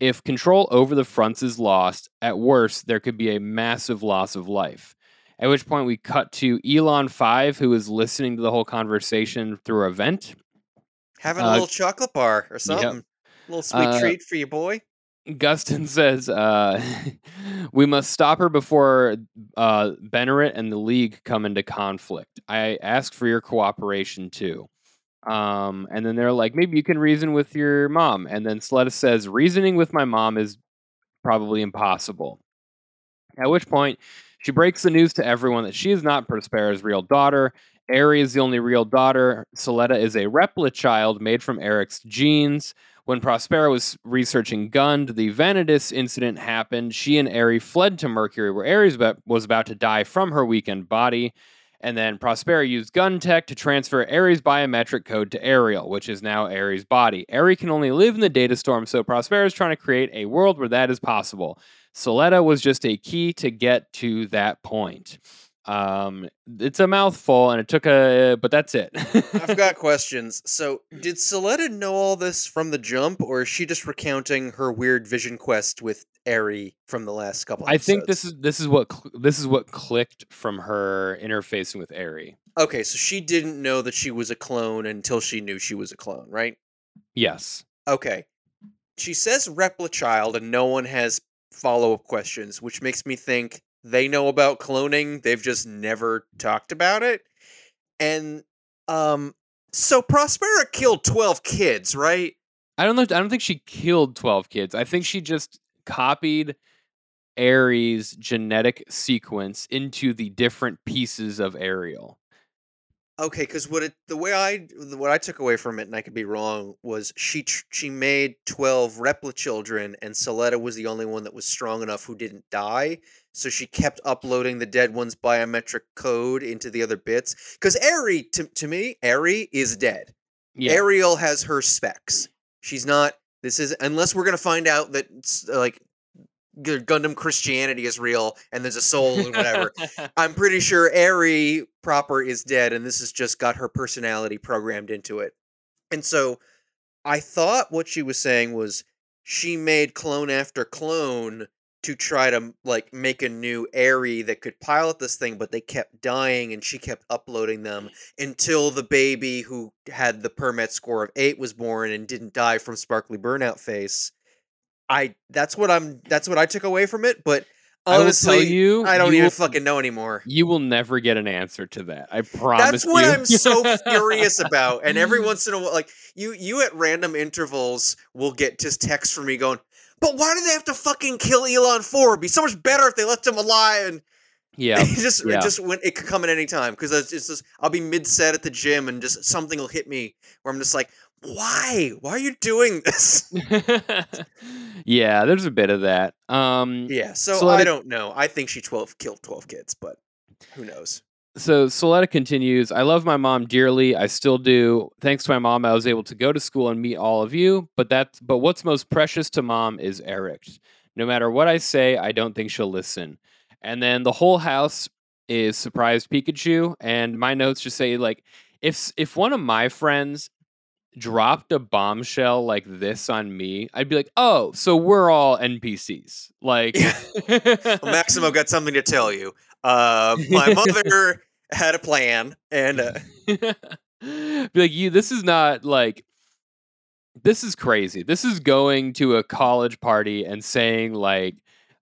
If control over the fronts is lost, at worst there could be a massive loss of life. At which point we cut to Elan Five, who is listening to the whole conversation through a vent. Having a Uh, little chocolate bar or something. A little sweet Uh, treat for you, boy. Gustin says, uh, <laughs> "We must stop her before uh, Benerit and the League come into conflict. I ask for your cooperation too." Um, and then they're like, "Maybe you can reason with your mom." And then Suletta says, "Reasoning with my mom is probably impossible." At which point, she breaks the news to everyone that she is not Prospero's real daughter. Ari is the only real daughter. Suletta is a replicate child made from Eric's genes. When Prospero was researching Gund, the Vanadis incident happened. She and Ari fled to Mercury, where Ares was about to die from her weakened body. And then Prospero used Gun Tech to transfer Ares' biometric code to Aerial, which is now Ares' body. Ari can only live in the data storm, so Prospero is trying to create a world where that is possible. Suletta was just a key to get to that point. Um, it's a mouthful, and it took a, but that's it. I've got <laughs> questions. So, did Suletta know all this from the jump, or is she just recounting her weird vision quest with Eri from the last couple? I think this is this is what cl- this is what clicked from her interfacing with Eri. Okay, so she didn't know that she was a clone until she knew she was a clone, right? Yes. Okay. She says Replichild, and no one has follow up questions, which makes me think they know about cloning. They've just never talked about it. And um, so Prospera killed twelve kids, right? I don't know. I don't think she killed twelve kids. I think she just copied Eri's genetic sequence into the different pieces of Aerial. Okay, because what it the way I what I took away from it, and I could be wrong, was she she made twelve Replichildren, and Suletta was the only one that was strong enough who didn't die. So she kept uploading the dead one's biometric code into the other bits. Because Eri, to to me, Eri is dead. Yeah. Aerial has her specs. She's not. This is unless we're gonna find out that like Gundam Christianity is real and there's a soul and whatever. <laughs> I'm pretty sure Eri proper is dead, and this has just got her personality programmed into it. And so I thought what she was saying was she made clone after clone to try to like make a new Eri that could pilot this thing, but they kept dying and she kept uploading them until the baby who had the Permet score of eight was born and didn't die from sparkly burnout face. I that's what I'm that's what I took away from it, but I honestly tell you, I don't even will- fucking know anymore. You will never get an answer to that. I promise. That's what you. I'm so furious about. And every <laughs> once in a while, like you, you at random intervals will get just text from me going, "But why do they have to fucking kill Elan Four? It'd be so much better if they left him alive." And <laughs> yeah. it just, yeah. it just when it could come at any time because it's it's just I'll be mid set at the gym and just something will hit me where I'm just like, "Why? Why are you doing this?" <laughs> yeah, there's a bit of that. Um, Yeah. So, I don't know. I think she twelve killed twelve kids, but who knows? so Suletta continues, I love my mom dearly. I still do. Thanks to my mom, I was able to go to school and meet all of you. But that but what's most precious to mom is Eric. No matter what I say, I don't think she'll listen. And then the whole house is surprised Pikachu. And my notes just say like if if one of my friends dropped a bombshell like this on me, I'd be like, oh, so we're all NPCs. Like Well, Maximo <laughs> got something to tell you. Uh, my mother <laughs> had a plan, and uh, be like you this is not like this is crazy this is going to a college party and saying like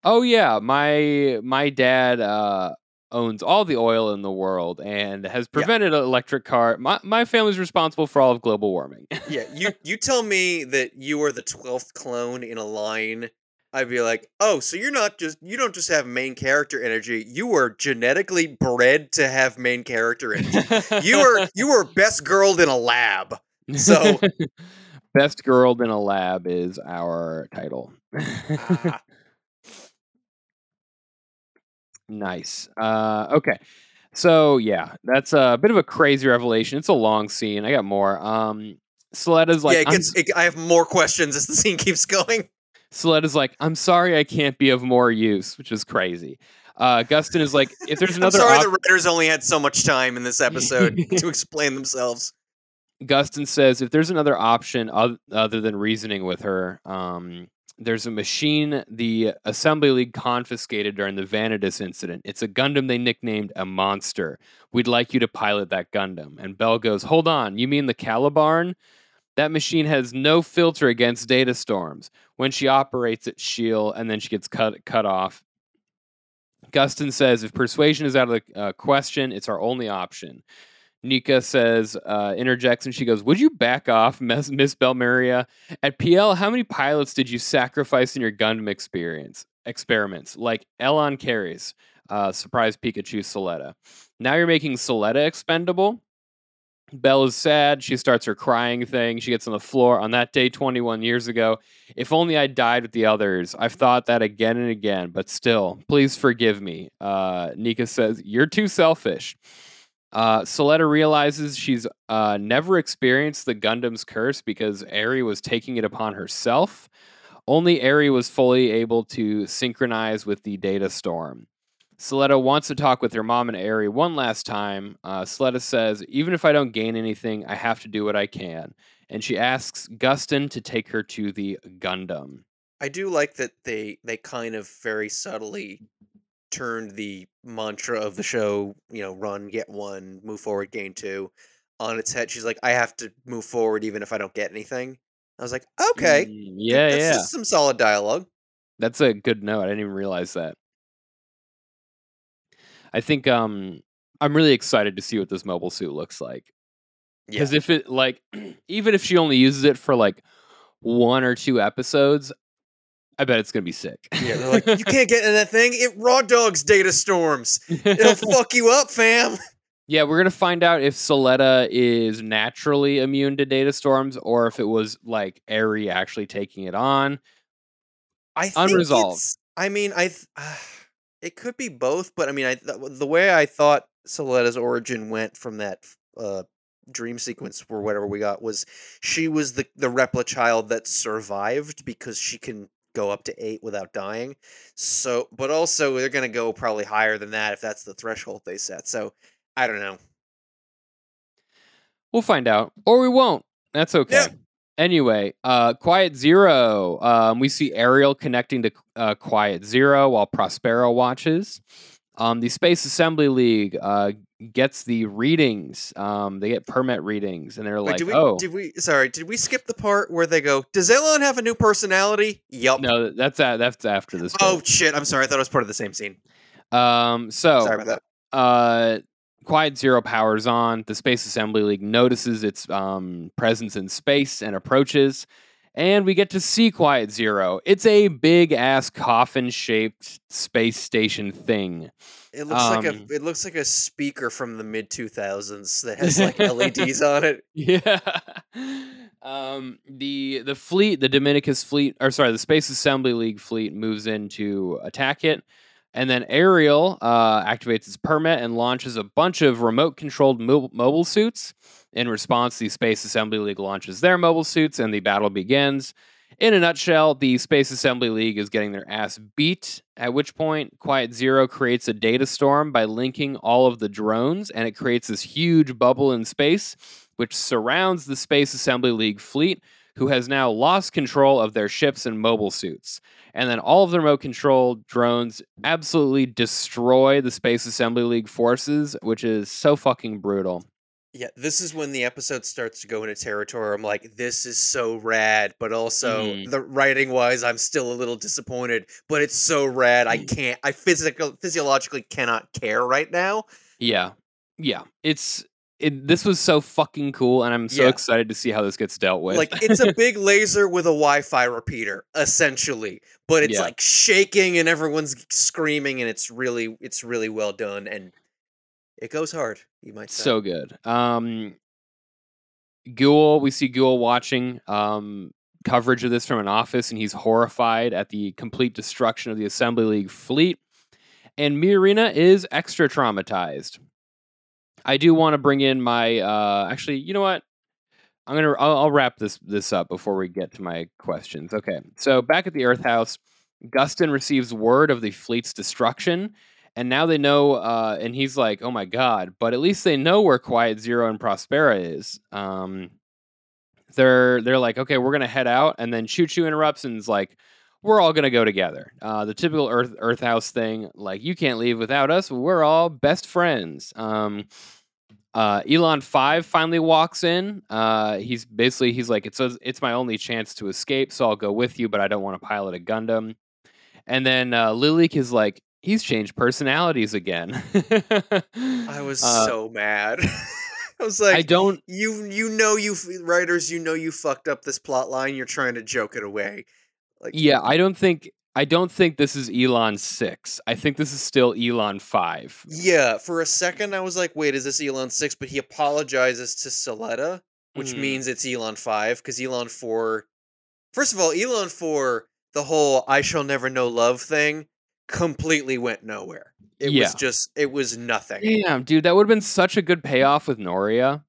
oh yeah my my dad uh owns all the oil in the world and has prevented an electric car my, my family's responsible for all of global warming <laughs> yeah, you you tell me that you are the twelfth clone in a line. I'd be like, oh, so you're not just you don't just have main character energy. You were genetically bred to have main character energy. You were you were best girled in a lab. So- <laughs> best girl in a lab is our title Ah, Nice. Uh, okay. So yeah, that's a bit of a crazy revelation. It's a long scene. I got more. Um, Suletta's like, yeah, it I'm, gets. It, I have more questions as the <laughs> scene keeps going. Suletta's like, I'm sorry, I can't be of more use, which is crazy. Uh, Gustin is like, if there's <laughs> I'm another, sorry, op- the writers only had so much time in this episode <laughs> to explain themselves. Gustin says, if there's another option oth- other than reasoning with her, um, there's a machine the Assembly League confiscated during the Vanadis incident. It's a Gundam they nicknamed a monster. We'd like you to pilot that Gundam. And Bell goes, Hold on, you mean the Calibarn? That machine has no filter against data storms. When she operates it, she'll, and then she gets cut cut off. Gustin says, if persuasion is out of the uh, question, it's our only option. Nika says, uh, interjects, and she goes, Would you back off, Miss, Miss Belmeria? At PL, how many pilots did you sacrifice in your Gundam experience experiments? Like Elan Ceres, uh, surprise Pikachu Suletta. Now you're making Suletta expendable. Belle is sad. She starts her crying thing. She gets on the floor. On that day 21 years ago, if only I died with the others. I've thought that again and again, but still, please forgive me. Uh, Nika says, You're too selfish. Uh, Suletta realizes she's uh, never experienced the Gundam's curse because Eri was taking it upon herself. Only Eri was fully able to synchronize with the data storm. Suletta wants to talk with her mom and Ari one last time. Uh, Suletta says, even if I don't gain anything, I have to do what I can. And she asks Gustin to take her to the Gundam. I do like that they they kind of very subtly turned the mantra of the show, you know, run, get one, move forward, gain two, on its head. She's like, I have to move forward even if I don't get anything. I was like, okay, Mm, yeah, that's yeah. just some solid dialogue. That's a good note. I didn't even realize that. I think um I'm really excited to see what this mobile suit looks like. Yeah, Because if it like <clears throat> even if she only uses it for like one or two episodes, I bet it's gonna be sick. yeah. They're <laughs> like, you can't get in that thing. It raw dogs data storms. It'll <laughs> fuck you up, fam. yeah, we're gonna find out if Suletta is naturally immune to data storms or if it was like Eri actually taking it on. I think Unresolved. it's- I mean, I. Th- <sighs> it could be both, but I mean, I th- the way I thought Suletta's origin went from that uh, dream sequence or whatever we got was she was the the Replichild that survived because she can go up to eight without dying. So, but also they're gonna go probably higher than that if that's the threshold they set. So, I don't know. We'll find out, or we won't. That's okay. Yeah. Anyway, uh, Quiet Zero. Um, we see Aerial connecting to uh, Quiet Zero while Prospero watches. Um, the Space Assembly League uh, gets the readings. Um, they get Permet readings, and they're Wait, like, did we? "Oh, Did we? Sorry, did we skip the part where they go? Does Elan have a new personality? Yup. no, that's a, that's after this." Oh bit." shit! I'm sorry. I thought it was part of the same scene. um, so Sorry about that. uh Quiet Zero powers on. The Space Assembly League notices its um, presence in space and approaches. And we get to see Quiet Zero. It's a big ass coffin shaped space station thing. It looks like a Um, it looks like a speaker from the mid two thousands that has like <laughs> LEDs on it. Yeah. Um, the the fleet, the Dominicus fleet, or sorry, the Space Assembly League fleet moves in to attack it. And then Aerial uh, activates its Permet and launches a bunch of remote controlled mo- mobile suits. In response, the Space Assembly League launches their mobile suits and the battle begins. In a nutshell, the Space Assembly League is getting their ass beat, at which point Quiet Zero creates a data storm by linking all of the drones, and it creates this huge bubble in space, which surrounds the Space Assembly League fleet, who has now lost control of their ships and mobile suits. And then all of the remote controlled drones absolutely destroy the Space Assembly League forces, which is so fucking brutal. Yeah, this is when the episode starts to go into territory. I'm like, this is so rad, but also Mhm. the writing wise, I'm still a little disappointed. But it's so rad, I can't, I physical physiologically cannot care right now. Yeah. Yeah. It's it, this was so fucking cool and I'm so Yeah. excited to see how this gets dealt with. Like it's a big laser with a Wi-Fi repeater, essentially. But it's Yeah. like shaking and everyone's screaming, and it's really, it's really well done, and it goes hard. You might say. so good. Um Guel, we see Guel watching um coverage of this from an office and he's horrified at the complete destruction of the Assembly League fleet. And Miorina is extra traumatized. I do want to bring in my uh actually, you know what? I'm gonna I'll, I'll wrap this this up before we get to my questions. Okay, so back at the Earth House, Gustin receives word of the fleet's destruction, and now they know. Uh, and he's like, "Oh my god!" But at least they know where Quiet Zero and Prospera is. Um, they're they're like, "Okay, we're gonna head out," and then Chuchu interrupts and is like, "We're all gonna go together." Uh, the typical Earth Earth House thing, like you can't leave without us. We're all best friends. Um, uh, Elan Five finally walks in. Uh, he's basically he's like, it's a, it's my only chance to escape, so I'll go with you, but I don't want to pilot a Gundam. And then uh, Lilique is like, he's changed personalities again. I <laughs> was Uh, so mad. <laughs> I was like, I don't. you you know you writers, you know you fucked up this plot line. You're trying to joke it away. Like, Yeah, I don't think. I don't think this is Elan six. I think this is still Elan five. yeah. For a second, I was like, wait, is this Elan six? But he apologizes to Suletta, which Mhm. means it's Elan five because Elan four. First of all, Elan four, the whole "I shall never know love" thing, completely went nowhere. It Yeah. was just, it was nothing. Damn, dude, that would have been such a good payoff with Norea.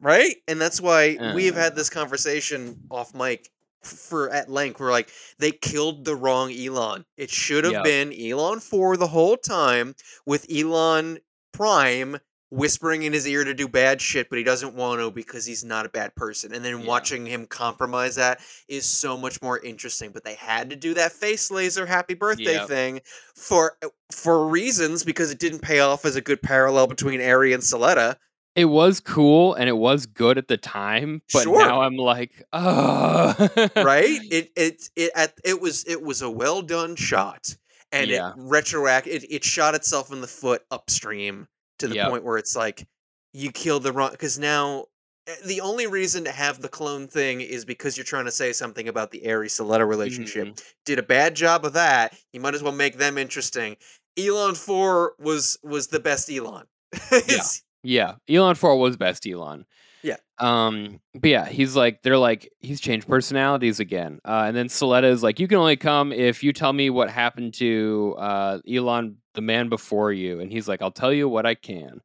right? And that's why we have had Uh. this conversation off mic. for at length. We're like they killed the wrong Elan. It should have Yep. been Elan four the whole time with Elan Prime whispering in his ear to do bad shit, but he doesn't want to because he's not a bad person. And then Yeah. watching him compromise that is so much more interesting. But they had to do that face laser happy birthday Yep. thing for uh, for reasons because it didn't pay off as a good parallel between Ari and Suletta. It was cool and it was good at the time, but Sure. now I'm like, oh, right? <laughs> It it it at, it was it was a well done shot, and Yeah. it retroact it, it shot itself in the foot upstream to the Yep. point where it's like you killed the wrong because now. eh, The only reason to have the clone thing is because you're trying to say something about the Aries Suletta relationship. Mhm. Did a bad job of that. You might as well make them interesting. Elan Four was was the best Elan. <laughs> It's- Yeah, Elan Four was best Elan. Yeah. Um, but yeah, he's like, they're like, he's changed personalities again. Uh, and then Suletta is like, you can only come if you tell me what happened to uh, Elan, the man before you. And he's like, I'll tell you what I can. And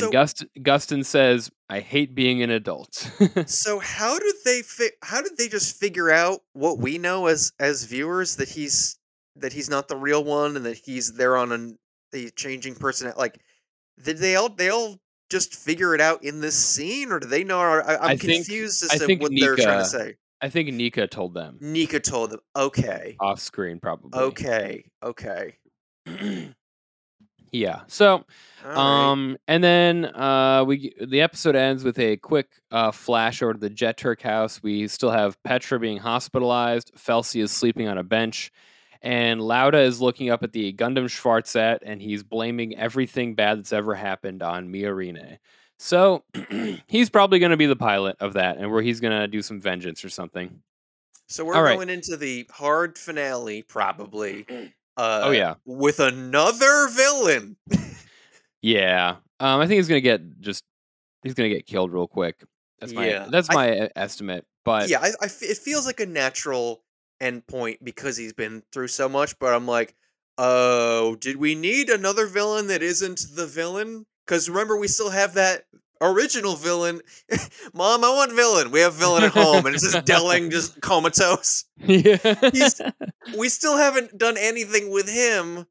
so, Gust- Gustin says, I hate being an adult. <laughs> So how did they fi- how did they just figure out what we know as as viewers that he's that he's not the real one and that he's there on an a changing person like did they all they all just figure it out in this scene or do they know I, I'm I think- confused I as to think what they're trying to say. I think Nika told them Nika told them okay off screen, probably. okay okay <clears throat> yeah. So, right. Um, and then uh, we the episode ends with a quick uh, flash over to the Jeturk house. We still have Petra being hospitalized. Felsi is sleeping on a bench, and Lauda is looking up at the Gundam Schwarzette, and he's blaming everything bad that's ever happened on Miorine. So <clears throat> he's probably going to be the pilot of that, and where he's going to do some vengeance or something. so we're right. going into the hard finale probably <clears throat> uh Oh, yeah. with another villain <laughs> Yeah, um, I think he's going to get just he's going to get killed real quick. That's my Yeah. that's my e- estimate. But yeah, I, I f- it feels like a natural endpoint because he's been through so much. But I'm like, oh, did we need another villain that isn't the villain? Because remember, we still have that original villain. <laughs> Mom, I want villain. We have villain at home, and it's just Delling <laughs> just comatose. yeah. He's- <laughs> We still haven't done anything with him,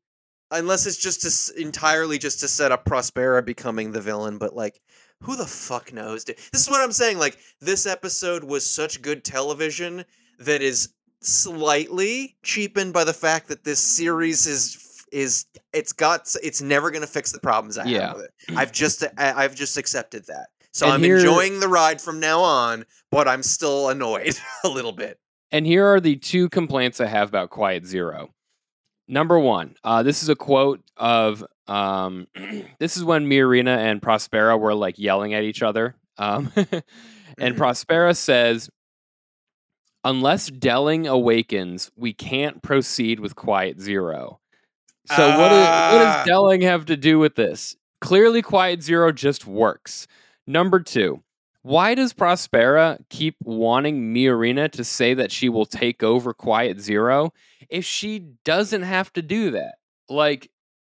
unless it's just to entirely just to set up Prospera becoming the villain. But like, who the fuck knows? This is what I'm saying. Like, this episode was such good television that is slightly cheapened by the fact that this series is is it's got it's never gonna fix the problems I Yeah. have with it. I've just <clears throat> I, I've just accepted that. So And I'm here- enjoying the ride from now on, but I'm still annoyed <laughs> a little bit. And here are the two complaints I have about Quiet Zero. Number one, uh, this is a quote of um, <clears throat> this is when Miorina and Prospera were like yelling at each other. Um, <laughs> and Mhm. Prospera says, Unless Delling awakens, we can't proceed with Quiet Zero. So what, is, what does uh. Delling have to do with this? Clearly, Quiet Zero just works. Number two, why does Prospera keep wanting Miorina to say that she will take over Quiet Zero if she doesn't have to do that? Like,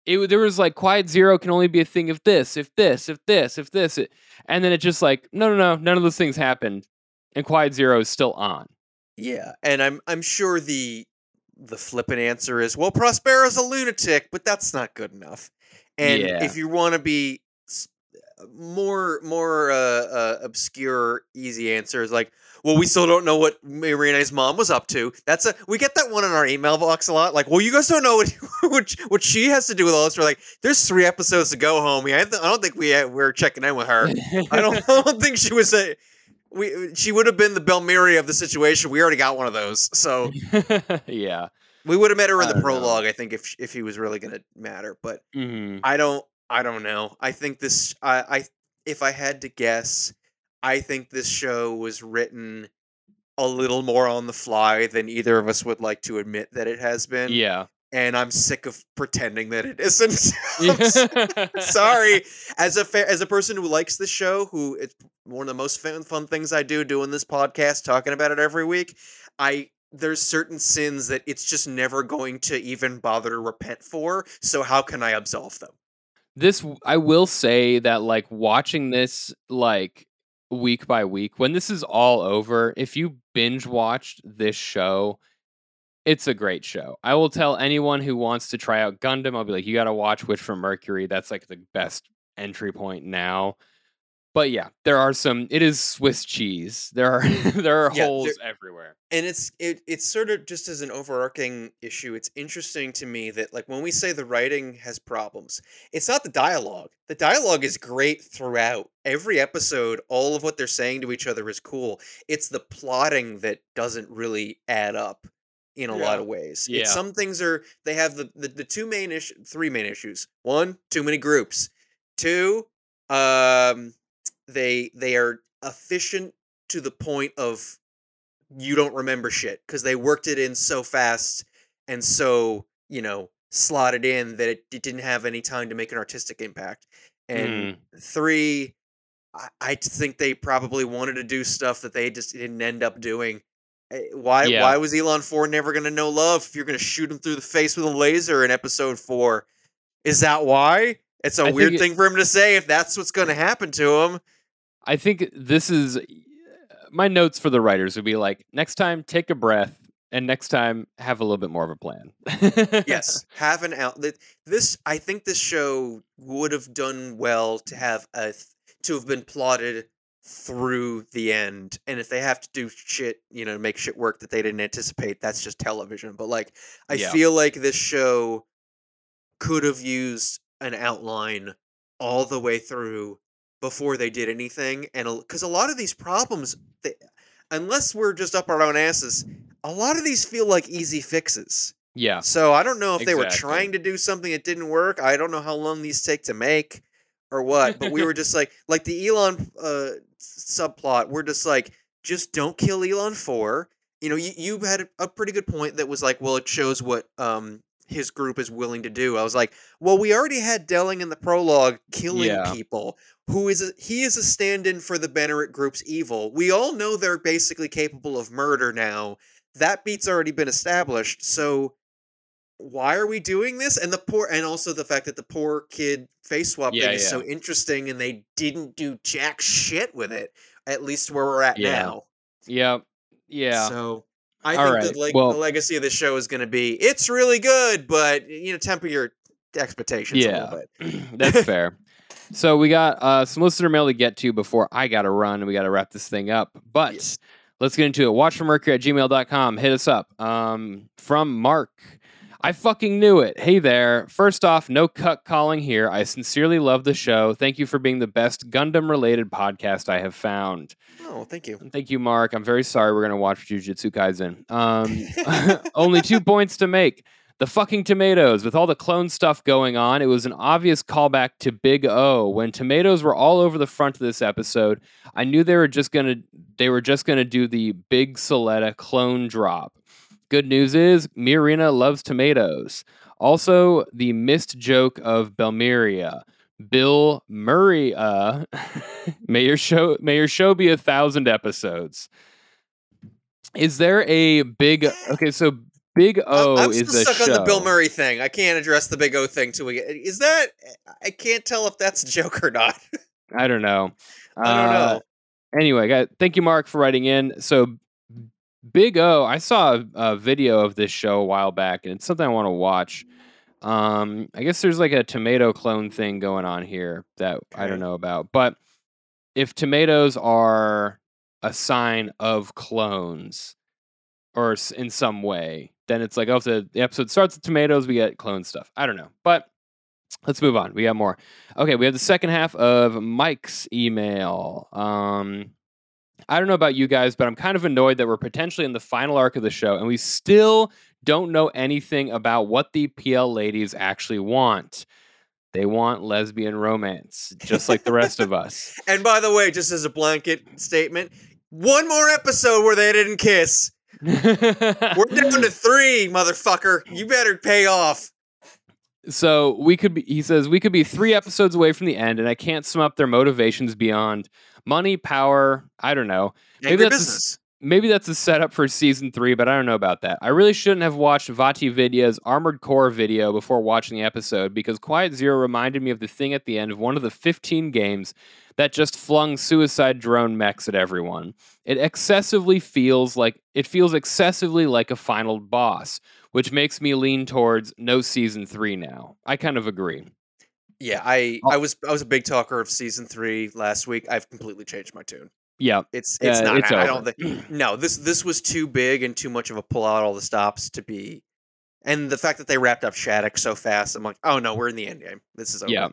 it there was like Quiet Zero can only be a thing if this, if this, if this, if this, it, and then it just like no, no, no, none of those things happened, and Quiet Zero is still on. Yeah, and I'm I'm sure the the flippant answer is well, Prospero's a lunatic, but that's not good enough. And Yeah. if you want to be more more uh, uh, obscure, easy answers like, well, we still don't know what Marina's mom was up to. That's a we get that one in our email box a lot. Like, well, you guys don't know what <laughs> what, what she has to do with all this. We're like, there's three episodes to go, homie. I, th- I don't think we uh, we're checking in with her. I don't <laughs> I don't think she was a. We, she would have been the Belmiri of the situation. We already got one of those, so <laughs> yeah. we would have met her in the don't know. prologue. I think if if he was really going to matter, but hmm I don't. I don't know. I think this. I, I. If I had to guess, I think this show was written a little more on the fly than either of us would like to admit that it has been. Yeah. And I'm sick of pretending that it isn't. <laughs> <laughs> Sorry as a fa- as a person who likes the show who it's one of the most fun, fun things i do doing this podcast talking about it every week i there's certain sins that it's just never going to even bother to repent for so how can i absolve them this I will say that like watching this like week by week. When this is all over, if you binge watched this show, it's a great show. I will tell anyone who wants to try out Gundam, I'll be like, you got to watch Witch from Mercury. That's like the best entry point now. But yeah, there are some. It is Swiss cheese. There are <laughs> there are Yeah, holes there- everywhere. and it's it it's sort of just as an overarching issue it's interesting to me that like when we say the writing has problems it's not the dialogue the dialogue is great throughout every episode all of what they're saying to each other is cool it's the plotting that doesn't really add up in a lot of ways Yeah. it's some things are they have the the, the two main issue three main issues one too many groups two um they they are efficient to the point of you don't remember shit because they worked it in so fast and so you know slotted in that it, it didn't have any time to make an artistic impact. And Mm. three I, I think they probably wanted to do stuff that they just didn't end up doing. Eh, why Yeah. why was elon 4 never going to know love if you're going to shoot him through the face with a laser in episode 4 is that why? It's a I weird it- thing for him to say if that's what's going to happen to him I think this is my notes for the writers would be like next time take a breath and next time have a little bit more of a plan. yes <laughs> have an out this i think this show would have done well to have a to have been plotted through the end and if they have to do shit you know make shit work that they didn't anticipate that's just television but like i Yeah. feel like this show could have used an outline all the way through before they did anything and because a lot of these problems they, unless we're just up our own asses a lot of these feel like easy fixes yeah. so I don't know if they were trying to do something that didn't work. I don't know how long these take to make or what. But we <laughs> were just like, like the Elan uh, subplot. We're just like, just don't kill Elan four. You know, you, you had a- a pretty good point that was like, well, it shows what um his group is willing to do. I was like, well, we already had Delling in the prologue killing Yeah. people. Who is a, he is a stand-in for the Benerit group's evil. We all know they're basically capable of murder now. That beat's already been established. So why are we doing this? And the poor, and also the fact that the poor kid face swap Yeah, thing is so interesting, and they didn't do jack shit with it. At least where we're at Yeah. now. Yeah. Yeah. So I All think right, that like well- the legacy of the show is going to be it's really good, but you know temper your expectations a Yeah. little bit. <clears throat> That's fair. So we got uh, some listener mail to get to before I got to run and we got to wrap this thing up. But Yes. let's get into it. Watch for Mercury at gmail.com. Hit us up. Um, from Mark. I fucking knew it. Hey there. First off, no cut calling here. I sincerely love the show. Thank you for being the best Gundam related podcast I have found. Oh, thank you. And Thank you, Mark. I'm very sorry we're going to watch Jujutsu Kaisen. <laughs> Um, <laughs> only two points to make. The fucking tomatoes, with all the clone stuff going on, it was an obvious callback to Big O. When tomatoes were all over the front of this episode, I knew they were just gonna they were just gonna do the Big Suletta clone drop. Good news is Mirina loves tomatoes. Also, the missed joke of Belmiria. Bill Murray, uh, <laughs> may your show may your show be a thousand episodes. Is there a big okay? So Big O I'm is still a stuck show. on the Bill Murray thing. I can't address the Big O thing till we get. Is that? I can't tell if that's a joke or not. <laughs> I don't know. I don't Uh, know. Anyway, guys, thank you, Mark, for writing in. So Big O, I saw a, a video of this show a while back, and it's something I want to watch. Um, I guess there's like a tomato clone thing going on here that I don't know about. But if tomatoes are a sign of clones, or in some way, then it's like, oh, the, the episode starts with tomatoes, we get clone stuff. I don't know, but let's move on. We got more. Okay, we have the second half of Mike's email. Um, I don't know about you guys, but I'm kind of annoyed that we're potentially in the final arc of the show and we still don't know anything about what the PL ladies actually want. They want lesbian romance, just like the rest of us. <laughs> And by the way, just as a blanket statement, one more episode where they didn't kiss. We're down to <laughs> three, motherfucker. You better pay off. So we could be, he says, we could be three episodes away from the end, and I can't sum up their motivations beyond money, power. I don't know. Maybe Angry that's business. Maybe that's a setup for season three, but I don't know about that. I really shouldn't have watched VaatiVidya's Armored Core video before watching the episode because Quiet Zero reminded me of the thing at the end of one of the 15 games that just flung suicide drone mechs at everyone. It excessively feels like it feels excessively like a final boss, which makes me lean towards no season three now. I kind of agree. Yeah, I Oh. I was I was a big talker of season three last week. I've completely changed my tune. Yeah, It's it's Uh, not. it's I, I don't think. <clears throat> No, this this was too big and too much of a pull out all the stops to be. And the fact that they wrapped up Shaddiq so fast, I'm like, oh no, we're in the end game. This is over. yeah.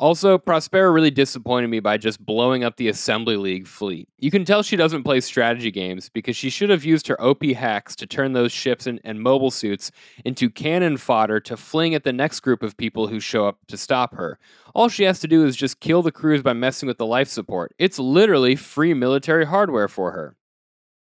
Also, Prospera really disappointed me by just blowing up the Assembly League fleet. You can tell she doesn't play strategy games because she should have used her OP hacks to turn those ships and, and mobile suits into cannon fodder to fling at the next group of people who show up to stop her. All she has to do is just kill the crews by messing with the life support. It's literally free military hardware for her.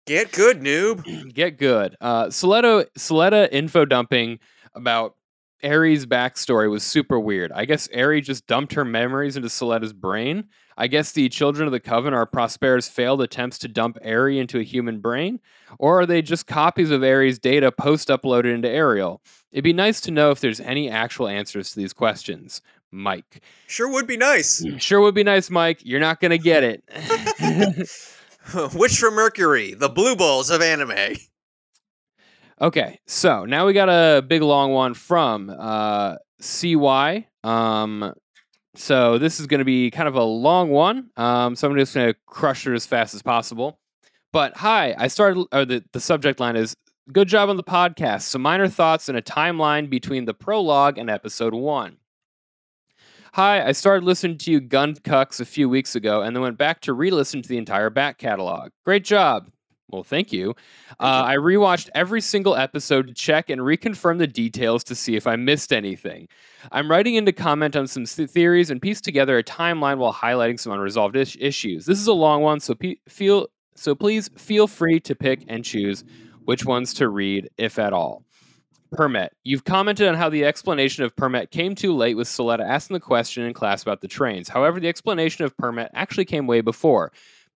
Get good, noob. Get good. Uh, Soleto, Suletta info dumping about Aries' backstory was super weird. I guess Ari just dumped her memories into Suletta's brain. I guess the Children of the Coven are Prospera's failed attempts to dump Ari into a human brain, or are they just copies of Aries' data post uploaded into Aerial? It'd be nice to know if there's any actual answers to these questions. Mike. Sure would be nice. Hmm. Sure would be nice, Mike. You're not going to get it. <laughs> <laughs> Witch from Mercury, the blue balls of anime. Okay, so now we got a big long one from uh, CY. Um, so this is going to be kind of a long one. Um, so I'm just going to crush it as fast as possible. But hi, I started, or the, the subject line is good job on the podcast. Some minor thoughts and a timeline between the prologue and episode one. Hi, I started listening to you Gun Cucks a few weeks ago and then went back to re listen to the entire back catalog. Great job. Well, thank you. Uh, I rewatched every single episode to check and reconfirm the details to see if I missed anything. I'm writing in to comment on some th- theories and piece together a timeline while highlighting some unresolved is- issues. This is a long one, so pe- feel so please feel free to pick and choose which ones to read, if at all. Permet. You've commented on how the explanation of Permet came too late with Suletta asking the question in class about the trains. However, the explanation of Permet actually came way before.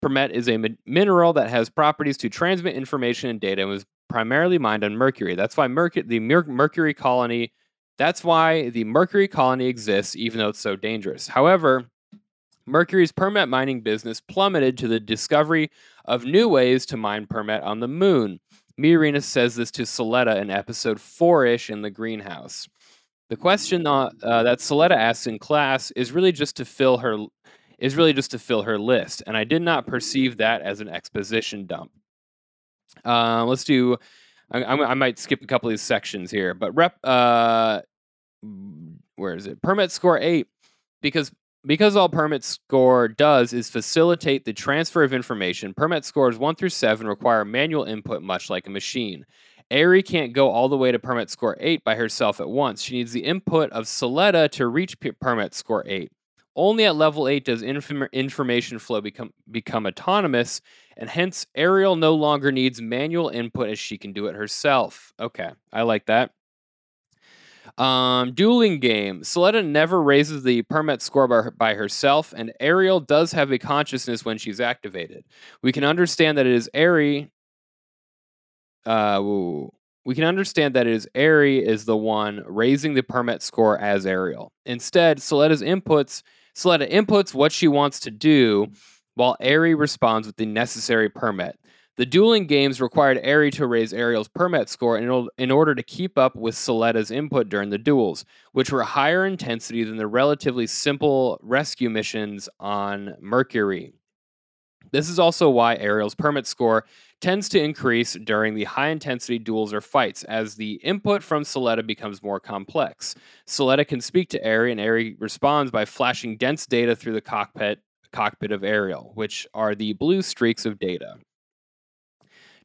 Permet is a min- mineral that has properties to transmit information and data and was primarily mined on Mercury. That's why Mercury, the Mer- Mercury colony, that's why the Mercury colony exists, even though it's so dangerous. However, Mercury's permet mining business plummeted to the discovery of new ways to mine permet on the moon. Miorine says this to Suletta in episode 4 ish in the greenhouse. The question uh, uh, that Suletta asks in class is really just to fill her is really just to fill her list, and I did not perceive that as an exposition dump. Uh, let's do. I, I, might skip a couple of these sections here, but rep. Uh, where is it? Permet score eight, because because all permet score does is facilitate the transfer of information. Permet scores one through seven require manual input, much like a machine. Ari can't go all the way to permet score 8 by herself at once. She needs the input of Suletta to reach permet score 8. Only at level 8 does inform- information flow become, become autonomous, and hence Aerial no longer needs manual input as she can do it herself. Okay, I like that. Um, dueling game. Suletta never raises the permet score by, by herself, and Aerial does have a consciousness when she's activated. We can understand that it is Ari uh, woo- we can understand that it is Ari is the one raising the permet score as Aerial. Instead, Suletta's inputs Suletta inputs what she wants to do, while Ari responds with the necessary permet. The dueling games required Ari to raise Aerial's permet score in, in order to keep up with Suletta's input during the duels, which were higher intensity than the relatively simple rescue missions on Mercury. This is also why Aerial's permet score tends to increase during the high intensity duels or fights as the input from Suletta becomes more complex. Suletta can speak to Ari, and Ari responds by flashing dense data through the cockpit cockpit of Aerial, which are the blue streaks of data.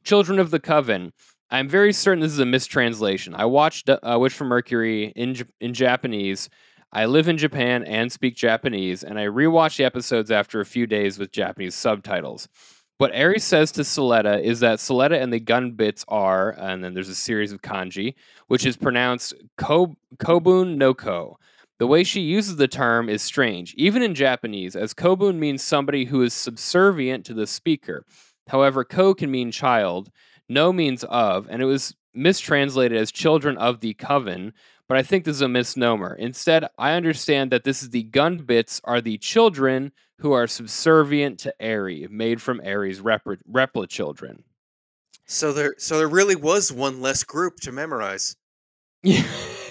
Children of the Coven. I'm very certain this is a mistranslation. I watched uh, Witch from Mercury in in Japanese. I live in Japan and speak Japanese, and I rewatched the episodes after a few days with Japanese subtitles. What Ari says to Suletta is that Suletta and the gun bits are, and then there's a series of kanji, which is pronounced ko, kobun no ko. The way she uses the term is strange, even in Japanese, as kobun means somebody who is subservient to the speaker. However, ko can mean child, no means of, and it was mistranslated as children of the coven, but I think this is a misnomer. Instead, I understand that this is the Gundbits are the children who are subservient to Eri, made from Eri's repli- repli children. So there, so there really was one less group to memorize. Yeah. <laughs>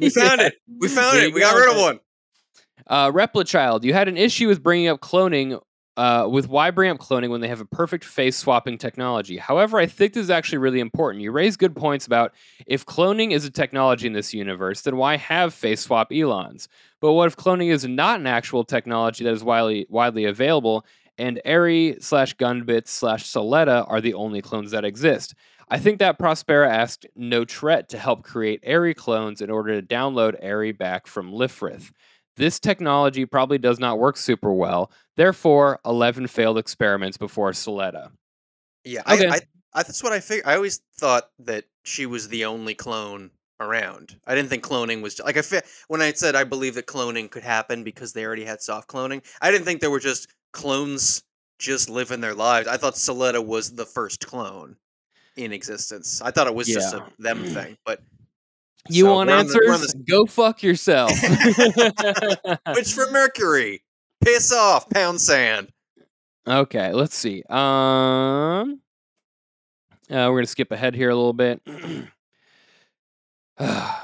We found it. We found There it. We got go. rid of one. Uh, Replichild, you had an issue with bringing up cloning. Uh, with up cloning when they have a perfect face swapping technology? However, I think this is actually really important. You raise good points about if cloning is a technology in this universe, then why have face swap Elans? But what if cloning is not an actual technology that is widely widely available, and Eri slash Gundbit slash Suletta are the only clones that exist? I think that Prospera asked Notrette to help create Eri clones in order to download Eri back from Lfrith. This technology probably does not work super well. Therefore, 11 failed experiments before Suletta. Yeah, Okay. I, I, I, that's what I figured. I always thought that she was the only clone around. I didn't think cloning was like I fe- when I said I believe that cloning could happen because they already had soft cloning. I didn't think there were just clones just living their lives. I thought Suletta was the first clone in existence. I thought it was just a them thing, but You So want on the- answers? Go fuck yourself. <laughs> which for Mercury, piss off, pound sand. okay, let's see. Um, uh, we're gonna skip ahead here a little bit. <clears throat>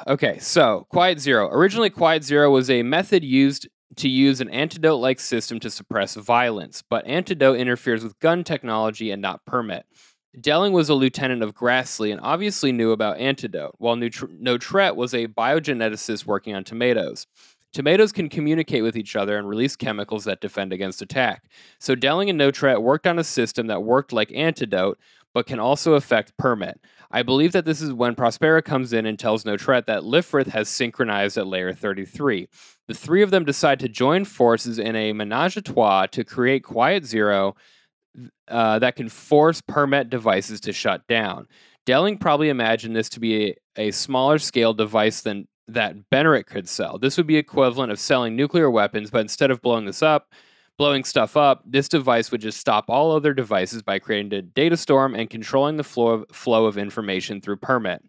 okay, so Quiet Zero. Originally, Quiet Zero was a method used to use an antidote like system to suppress violence, but antidote interferes with gun technology and not permet. Delling was a lieutenant of Grassley and obviously knew about antidote, while Nutr- Notrette was a biogeneticist working on tomatoes. Tomatoes can communicate with each other and release chemicals that defend against attack. So Delling and Notrette worked on a system that worked like antidote, but can also affect permet. I believe that this is when Prospera comes in and tells Notrette that Lfrith has synchronized at layer 33. The three of them decide to join forces in a menage a trois to create Quiet Zero uh, that can force permet devices to shut down. Delling probably imagined this to be a, a smaller scale device than that Benerit could sell. This would be equivalent of selling nuclear weapons, but instead of blowing this up, blowing stuff up, this device would just stop all other devices by creating a data storm and controlling the flow of, flow of information through permet.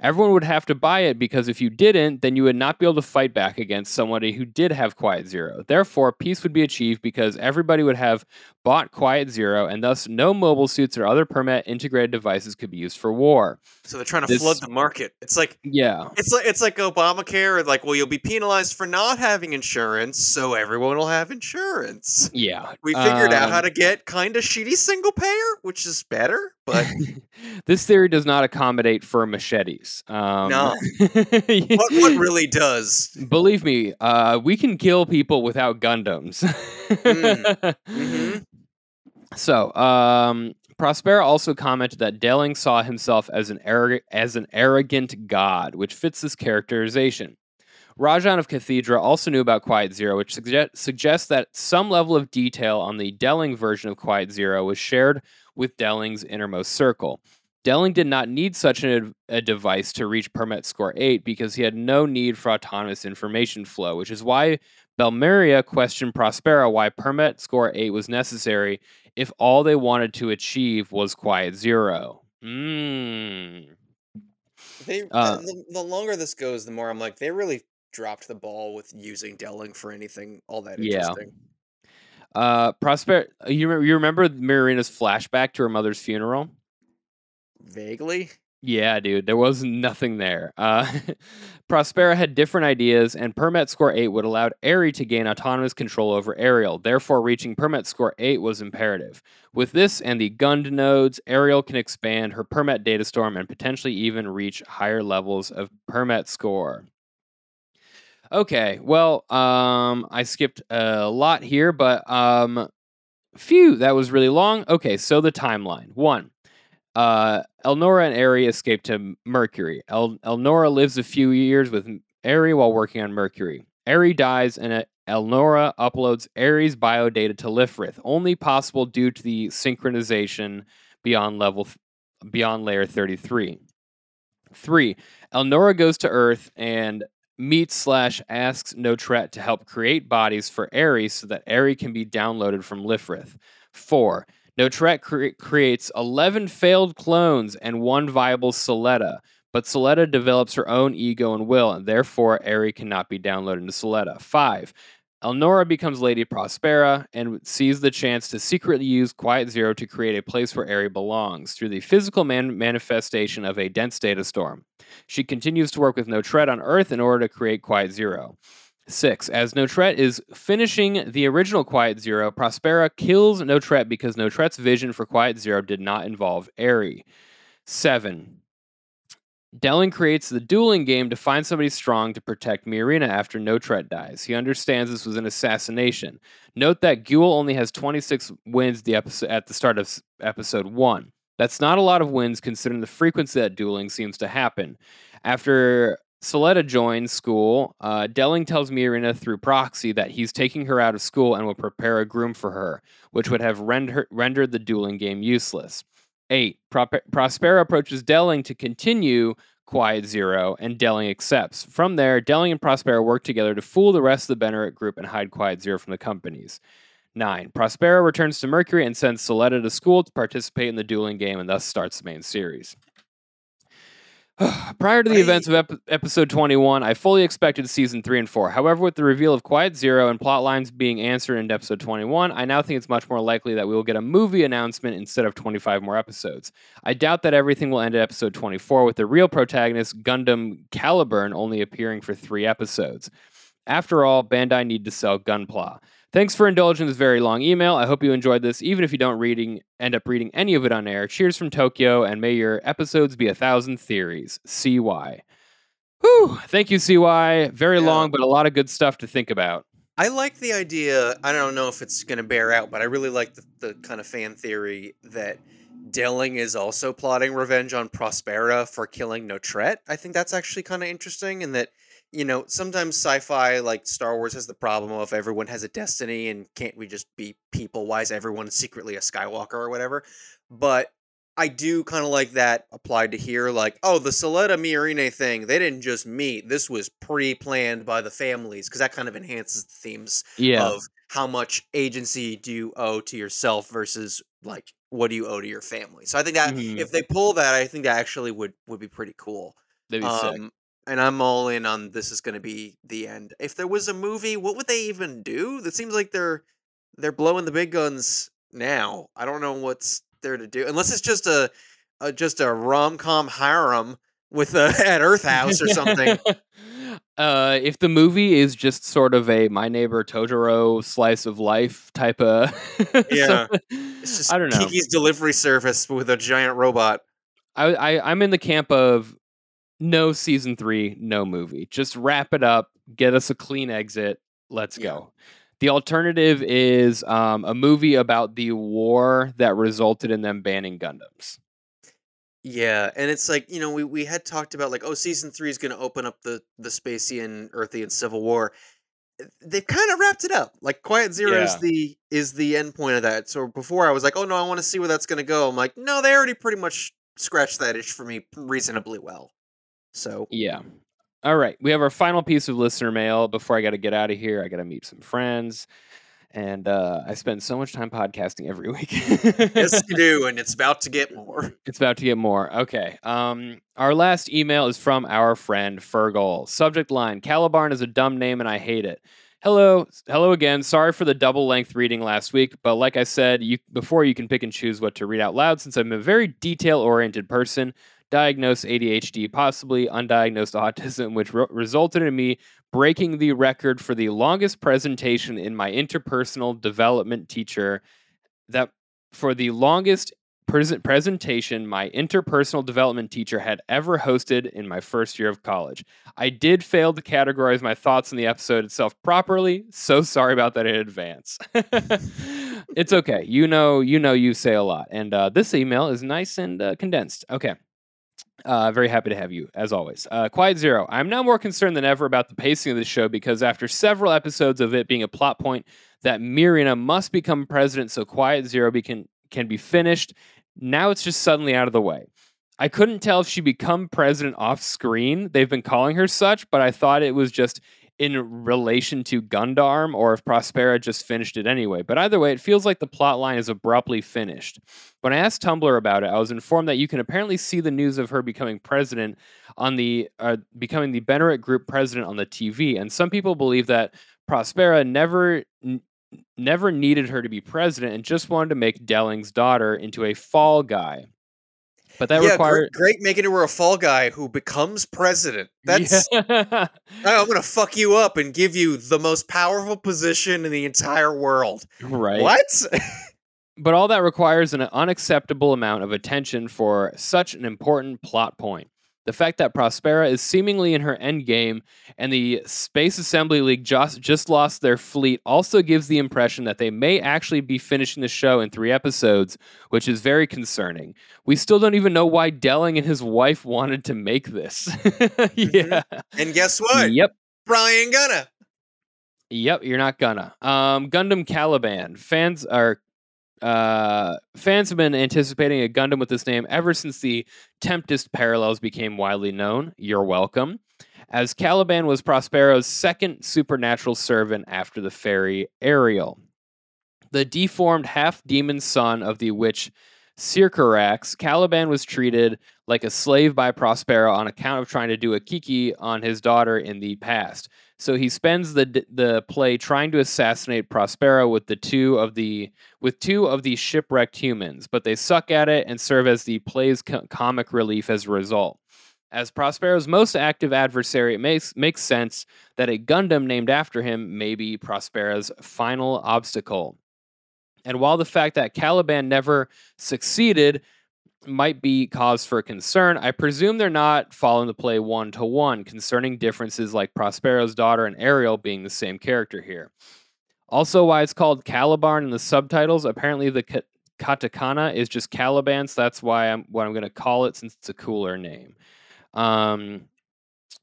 Everyone would have to buy it because if you didn't, then you would not be able to fight back against somebody who did have Quiet Zero. Therefore, peace would be achieved because everybody would have bought Quiet Zero, and thus no mobile suits or other permet integrated devices could be used for war. So they're trying to This- flood the market. It's like Yeah. It's like it's like Obamacare. Like, well, you'll be penalized for not having insurance, so everyone will have insurance. Yeah. We figured out how Um, to get kind of shitty single payer, which is better. But <laughs> this theory does not accommodate for machetes. Um, No. <laughs> what what <laughs> really does? Believe me, uh, we can kill people without Gundams. hmm <laughs> So, um, Prospera also commented that Delling saw himself as an arrogant, as an arrogant god, which fits this characterization. Rajan of Cathedra also knew about Quiet Zero, which sugge- suggests that some level of detail on the Delling version of Quiet Zero was shared with Delling's innermost circle. Delling did not need such an, a device to reach permet score 8 because he had no need for autonomous information flow, which is why Belmeria questioned Prospera why permet score 8 was necessary if all they wanted to achieve was Quiet Zero. Mm. They Uh, the, the longer this goes, the more I'm like, they really dropped the ball with using Delling for anything all that Yeah. interesting. Uh, Prosper, you, you remember Marina's flashback to her mother's funeral? Vaguely. Yeah, dude, there was nothing there. Uh, <laughs> Prospera had different ideas, and Permet Score 8 would allow Eri to gain autonomous control over Aerial. Therefore, reaching Permet Score 8 was imperative. With this and the Gund nodes, Aerial can expand her Permet data storm and potentially even reach higher levels of Permet Score. Okay, well, um, I skipped a lot here, but um, phew, that was really long. Okay, so the timeline. One, uh, Elnora and Eri escape to Mercury. El- Elnora lives a few years with Eri while working on Mercury. Eri dies, and uh, Elnora uploads Eri's biodata to Lfrith, only possible due to the synchronization beyond level th- beyond layer 33. Three, Elnora goes to Earth and meets slash asks Notrette to help create bodies for Eri so that Eri can be downloaded from Lfrith. Four, Notrette cre- creates 11 failed clones and one viable Suletta, but Suletta develops her own ego and will, and therefore Eri cannot be downloaded into Suletta. 5. Elnora becomes Lady Prospera and sees the chance to secretly use Quiet Zero to create a place where Eri belongs through the physical man- manifestation of a dense data storm. She continues to work with Notrette on Earth in order to create Quiet Zero. Six, as Notrette is finishing the original Quiet Zero, Prospera kills Notrette because Notrette's vision for Quiet Zero did not involve Eri. Seven, Delling creates the dueling game to find somebody strong to protect Miorine after Notrette dies. He understands this was an assassination. Note that Guel only has 26 wins the episode, at the start of episode 1. That's not a lot of wins considering the frequency that dueling seems to happen. After Suletta joins school, uh, Delling tells Miorine through proxy that he's taking her out of school and will prepare a groom for her, which would have rend- rendered the dueling game useless. Eight, Pro- Prospera approaches Delling to continue Quiet Zero, and Delling accepts. From there, Delling and Prospera work together to fool the rest of the Benerit group and hide Quiet Zero from the companies. 9. Prospera returns to Mercury and sends Suletta to school to participate in the dueling game and thus starts the main series. <sighs> Prior to the I- events of ep- episode 21, I fully expected season 3 and 4. However, with the reveal of Quiet Zero and plot lines being answered in episode 21, I now think it's much more likely that we will get a movie announcement instead of 25 more episodes. I doubt that everything will end at episode 24 with the real protagonist, Gundam Calibarn, only appearing for three episodes. After all, Bandai need to sell Gunpla. Thanks for indulging this very long email. I hope you enjoyed this, even if you don't reading end up reading any of it on air. Cheers from Tokyo, and may your episodes be a thousand theories. CY. Whew. Thank you, CY. Very Yeah. long, but a lot of good stuff to think about. I like the idea. I don't know if it's going to bear out, but I really like the, the kind of fan theory that Delling is also plotting revenge on Prospera for killing Notrette. I think that's actually kind of interesting, and that you know sometimes sci-fi like Star Wars has the problem of everyone has a destiny, and can't we just be people? Why is everyone secretly a Skywalker or whatever? But I do kind of like that applied to here. Like, oh, the Suletta Miorine thing, they didn't just meet. This was pre-planned by the families because that kind of enhances the themes Yeah. of how much agency do you owe to yourself versus like what do you owe to your family. So I think that Mhm. if they pull that, I think that actually would would be pretty cool. That'd be sick. And I'm all in on this is going to be the end. If there was a movie, what would they even do? That seems like they're they're blowing the big guns now. I don't know what's there to do unless it's just a, a just a rom com harem with a <laughs> at Earth House or something. <laughs> uh, if the movie is just sort of a My Neighbor Totoro slice of life type of, <laughs> Yeah. It's just I don't know. Kiki's delivery service with a giant robot. I, I I'm in the camp of no season three, no movie. Just wrap it up, get us a clean exit. Let's Yeah. go. The alternative is um, a movie about the war that resulted in them banning Gundams. Yeah, and it's like you know we, we had talked about like oh season three is going to open up the the Spacian Earthian Civil War. Uh, They've kind of wrapped it up. Like Quiet Zero is the is the end point of that. So before I was like oh no I want to see where that's going to go. I'm like no they already pretty much scratched that itch for me reasonably well. So Yeah. All right. We have our final piece of listener mail. Before I got to get out of here, I got to meet some friends. And uh, I spend so much time podcasting every <laughs> week. yes you do, and it's about to get more. It's about to get more. Okay. Um, our last email is from our friend Fergal. Subject line: Calibarn is a dumb name, and I hate it. Hello, hello again. Sorry for the double length reading last week, but like I said, you before you can pick and choose what to read out loud. Since I'm a very detail oriented person, diagnosed ADHD, possibly undiagnosed autism, which re- resulted in me breaking the record for the longest presentation in my interpersonal development teacher. That for the longest present presentation my interpersonal development teacher had ever hosted in my first year of college. I did fail to categorize my thoughts in the episode itself properly. So sorry about that in advance. <laughs> it's okay. You know, you know, you say a lot, and uh, this email is nice and uh, condensed. Okay. Uh, very happy to have you, as always. Uh, Quiet Zero. I'm now more concerned than ever about the pacing of the show because after several episodes of it being a plot point that Mirina must become president so Quiet Zero be can, can be finished, now it's just suddenly out of the way. I couldn't tell if she become president off screen. They've been calling her such, but I thought it was just in relation to Gundarm or if Prospera just finished it anyway. But either way, it feels like the plot line is abruptly finished. When I asked Tumblr about it, I was informed that you can apparently see the news of her becoming president on the uh, becoming the Benerit Group president on the TV, and some people believe that Prospera never n- never needed her to be president and just wanted to make Delling's daughter into a fall guy. But that yeah, required great, great making her a fall guy who becomes president. That's <laughs> Yeah. I'm gonna fuck you up and give you the most powerful position in the entire world. right. What? But all that requires an unacceptable amount of attention for such an important plot point. The fact that Prospera is seemingly in her endgame and the Space Assembly League just, just lost their fleet also gives the impression that they may actually be finishing the show in three episodes, which is very concerning. We still don't even know why Delling and his wife wanted to make this. <laughs> yeah. and guess what? Yep. Brian Gunna. Yep, you're not gonna. Um, Gundam Caliban. Fans are uh, fans have been anticipating a Gundam with this name ever since the Tempest parallels became widely known. You're welcome. As Caliban was Prospero's second supernatural servant after the fairy Ariel. The deformed half demon son of the witch Sycorax, Caliban was treated like a slave by Prospero on account of trying to do a kiki on his daughter in the past. So he spends the the play trying to assassinate Prospero with the two of the with two of the shipwrecked humans, but they suck at it and serve as the play's co- comic relief as a result. As Prospero's most active adversary, it makes makes sense that a Gundam named after him may be Prospero's final obstacle. And while the fact that Caliban never succeeded might be cause for concern, I presume they're not following the play one to one concerning differences like Prospero's daughter and Ariel being the same character here. Also, why it's called Caliban in the subtitles, apparently the ka- katakana is just Caliban, so that's why I'm what I'm going to call it since it's a cooler name. Um,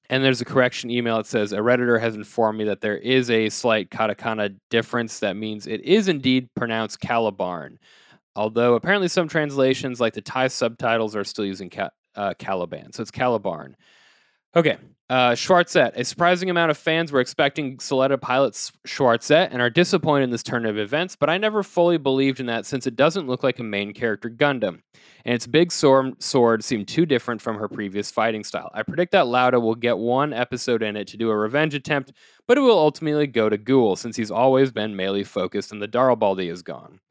and there's a correction email that says a redditor has informed me that there is a slight katakana difference that means it is indeed pronounced calibarn although apparently some translations like the thai subtitles are still using ca- uh, caliban so it's calibarn okay uh, Schwarzette. A surprising amount of fans were expecting Suletta pilots Schwarzette and are disappointed in this turn of events, but I never fully believed in that since it doesn't look like a main character Gundam, and its big sword, sword seemed too different from her previous fighting style. I predict that Lauda will get one episode in it to do a revenge attempt, but it will ultimately go to Guel since he's always been melee focused and the Darilbalde is gone.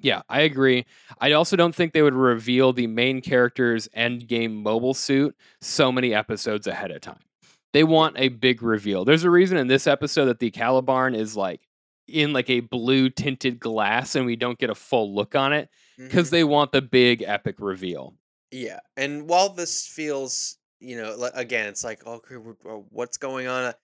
Yeah, I agree. I also don't think they would reveal the main character's end game mobile suit so many episodes ahead of time. They want a big reveal. There's a reason in this episode that the Calibarn is like in like a blue tinted glass and we don't get a full look on it because Mhm. they want the big epic reveal. Yeah, and while this feels, you know, again, it's like, okay, w- what's going on?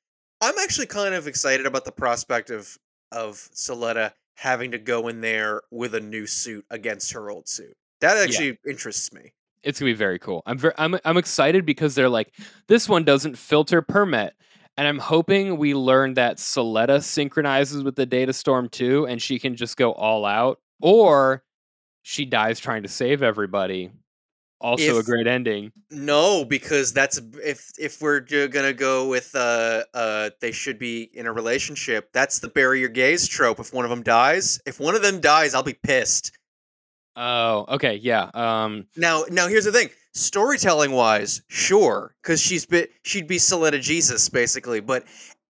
I'm actually kind of excited about the prospect of of Suletta having to go in there with a new suit against her old suit. That actually interests me. It's gonna be very cool. I'm very I'm I'm excited because they're like this one doesn't filter permet. And I'm hoping we learn that Suletta synchronizes with the Data Storm too, and she can just go all out, or she dies trying to save everybody. Also, a great ending. No, because that's if if we're gonna go with uh uh they should be in a relationship. That's the bury your gaze trope. If one of them dies, if one of them dies, I'll be pissed. Oh, okay, yeah. Um, Now, now here's the thing. Storytelling wise, sure, because she's bit she'd be Suletta Jesus basically. But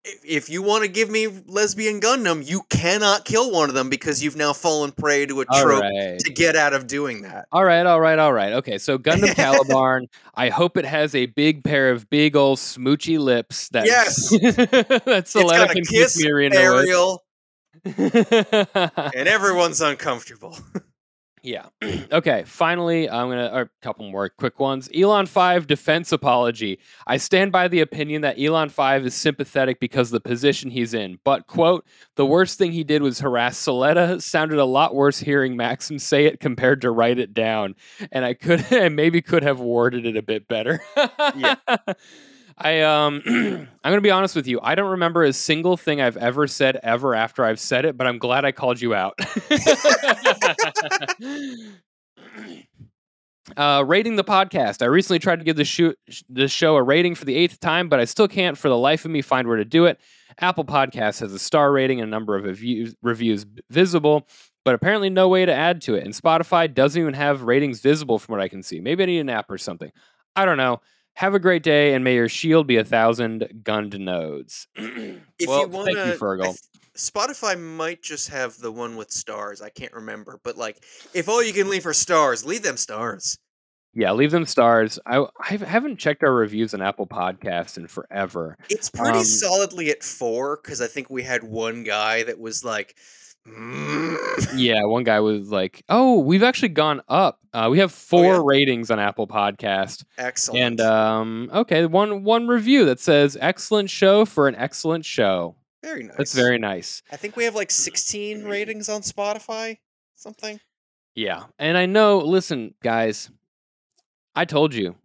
if, if you want to give me lesbian Gundam, you cannot kill one of them because you've now fallen prey to a trope right. to get out of doing that. All right, all right, all right. Okay, so Gundam <laughs> Calibarn. I hope it has a big pair of big old smoochy lips. That Yes! <laughs> that It's Suletta got a can kiss kiss Aerial, <laughs> and everyone's uncomfortable. Yeah. <clears throat> okay. Finally, I'm gonna a couple more quick ones. Elan Five defense apology. I stand by the opinion that Elan Five is sympathetic because of the position he's in. But quote, the worst thing he did was harass Suletta. Sounded a lot worse hearing Maxim say it compared to write it down. And I could <laughs> and maybe could have worded it a bit better. Yeah. <laughs> I um <clears throat> I'm gonna be honest with you. I don't remember a single thing I've ever said ever after I've said it, but I'm glad I called you out. <laughs> Uh, rating the podcast. I recently tried to give the, show, the show a rating for the eighth time, but I still can't for the life of me find where to do it. Apple Podcasts has a star rating and a number of reviews, reviews visible, but apparently no way to add to it. And Spotify doesn't even have ratings visible from what I can see. Maybe I need an app or something. I don't know. Have a great day, and may your shield be a thousand Gund nodes. <clears throat> If well, you want thank you, Fergal. Spotify might just have the one with stars. I can't remember, but like, if all you can leave are stars, leave them stars. Yeah, leave them stars. I, I haven't checked our reviews on Apple Podcasts in forever. It's pretty Um, solidly at four because I think we had one guy that was like. <laughs> Yeah, one guy was like, "Oh, we've actually gone up. Uh, we have four yeah? ratings on Apple Podcast, excellent. and um, okay, one one review that says excellent show for an excellent show. very nice. That's very nice. I think we have like 16 ratings on Spotify. Something. Yeah, and I know. Listen, guys, I told you,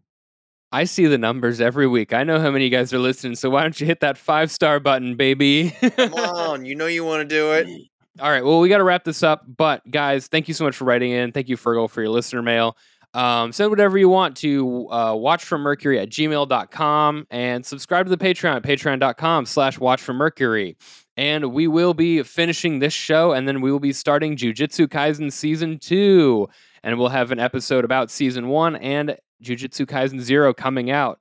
I see the numbers every week. I know how many of you guys are listening. So why don't you hit that five star button, baby? Come on, you know you want to do it. <laughs> All right. Well, we got to wrap this up. But guys, thank you so much for writing in. Thank you, Fergal, for your listener mail. Um, send whatever you want to uh, watch from mercury at gmail.com and subscribe to the Patreon at patreon.com slash watch from mercury. And we will be finishing this show and then we will be starting Jujutsu Kaisen season two. And we'll have an episode about season one and Jujutsu Kaisen Zero coming out.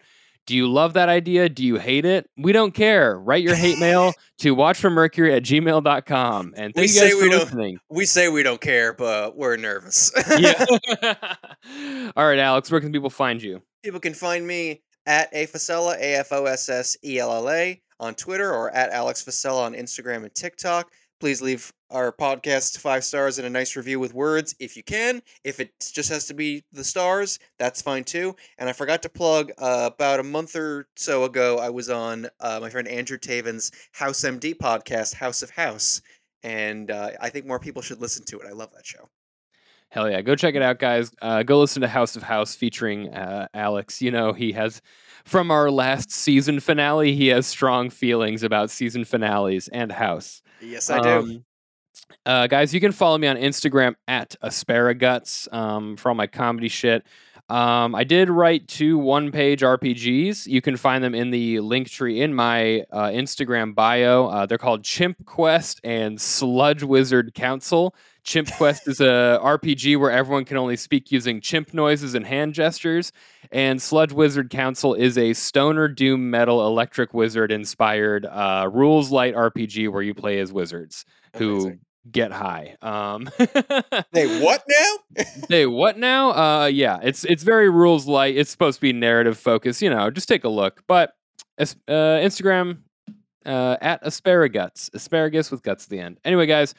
Do you love that idea? Do you hate it? We don't care. Write your hate mail <laughs> to watchfrommercury at gmail.com. And We thank you guys say for we don't- listening. We say we don't care, but we're nervous. yeah. <laughs> <laughs> All right, Alex, where can people find you? People can find me at afossella, A F O S S E L L A, on Twitter or at Alex Fossella on Instagram and TikTok. Please leave our podcast five stars and a nice review with words if you can. If it just has to be the stars, that's fine too. And I forgot to plug uh, about a month or so ago, I was on uh, my friend Andrew Taven's House MD podcast, House of House. And uh, I think more people should listen to it. I love that show. Hell yeah. Go check it out, guys. Uh, go listen to House of House featuring uh, Alex. You know, he has, from our last season finale, he has strong feelings about season finales and House. Yes, I do. Um, uh, guys, you can follow me on Instagram at asparaguts um, for all my comedy shit. Um, I did write two one page RPGs. You can find them in the link tree in my uh, Instagram bio. Uh, they're called Chimp Quest and Sludge Wizard Council. Chimp Quest is a RPG where everyone can only speak using chimp noises and hand gestures. And Sludge Wizard Council is a stoner doom metal electric wizard inspired uh, rules light RPG where you play as wizards who Amazing. Get high. Um, Hey, what now? <laughs> hey, what now? Uh, yeah, it's it's very rules light. It's supposed to be narrative focused. You know, just take a look. But as- uh, Instagram uh, at asparaguts, asparagus with guts at the end. Anyway, guys,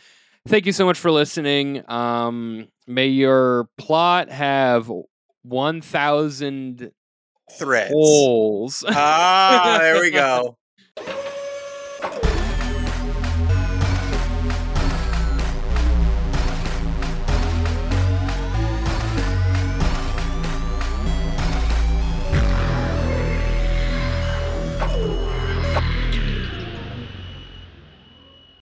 thank you so much for listening. Um, may your plot have one thousand Threads. holes. Ah, there we go.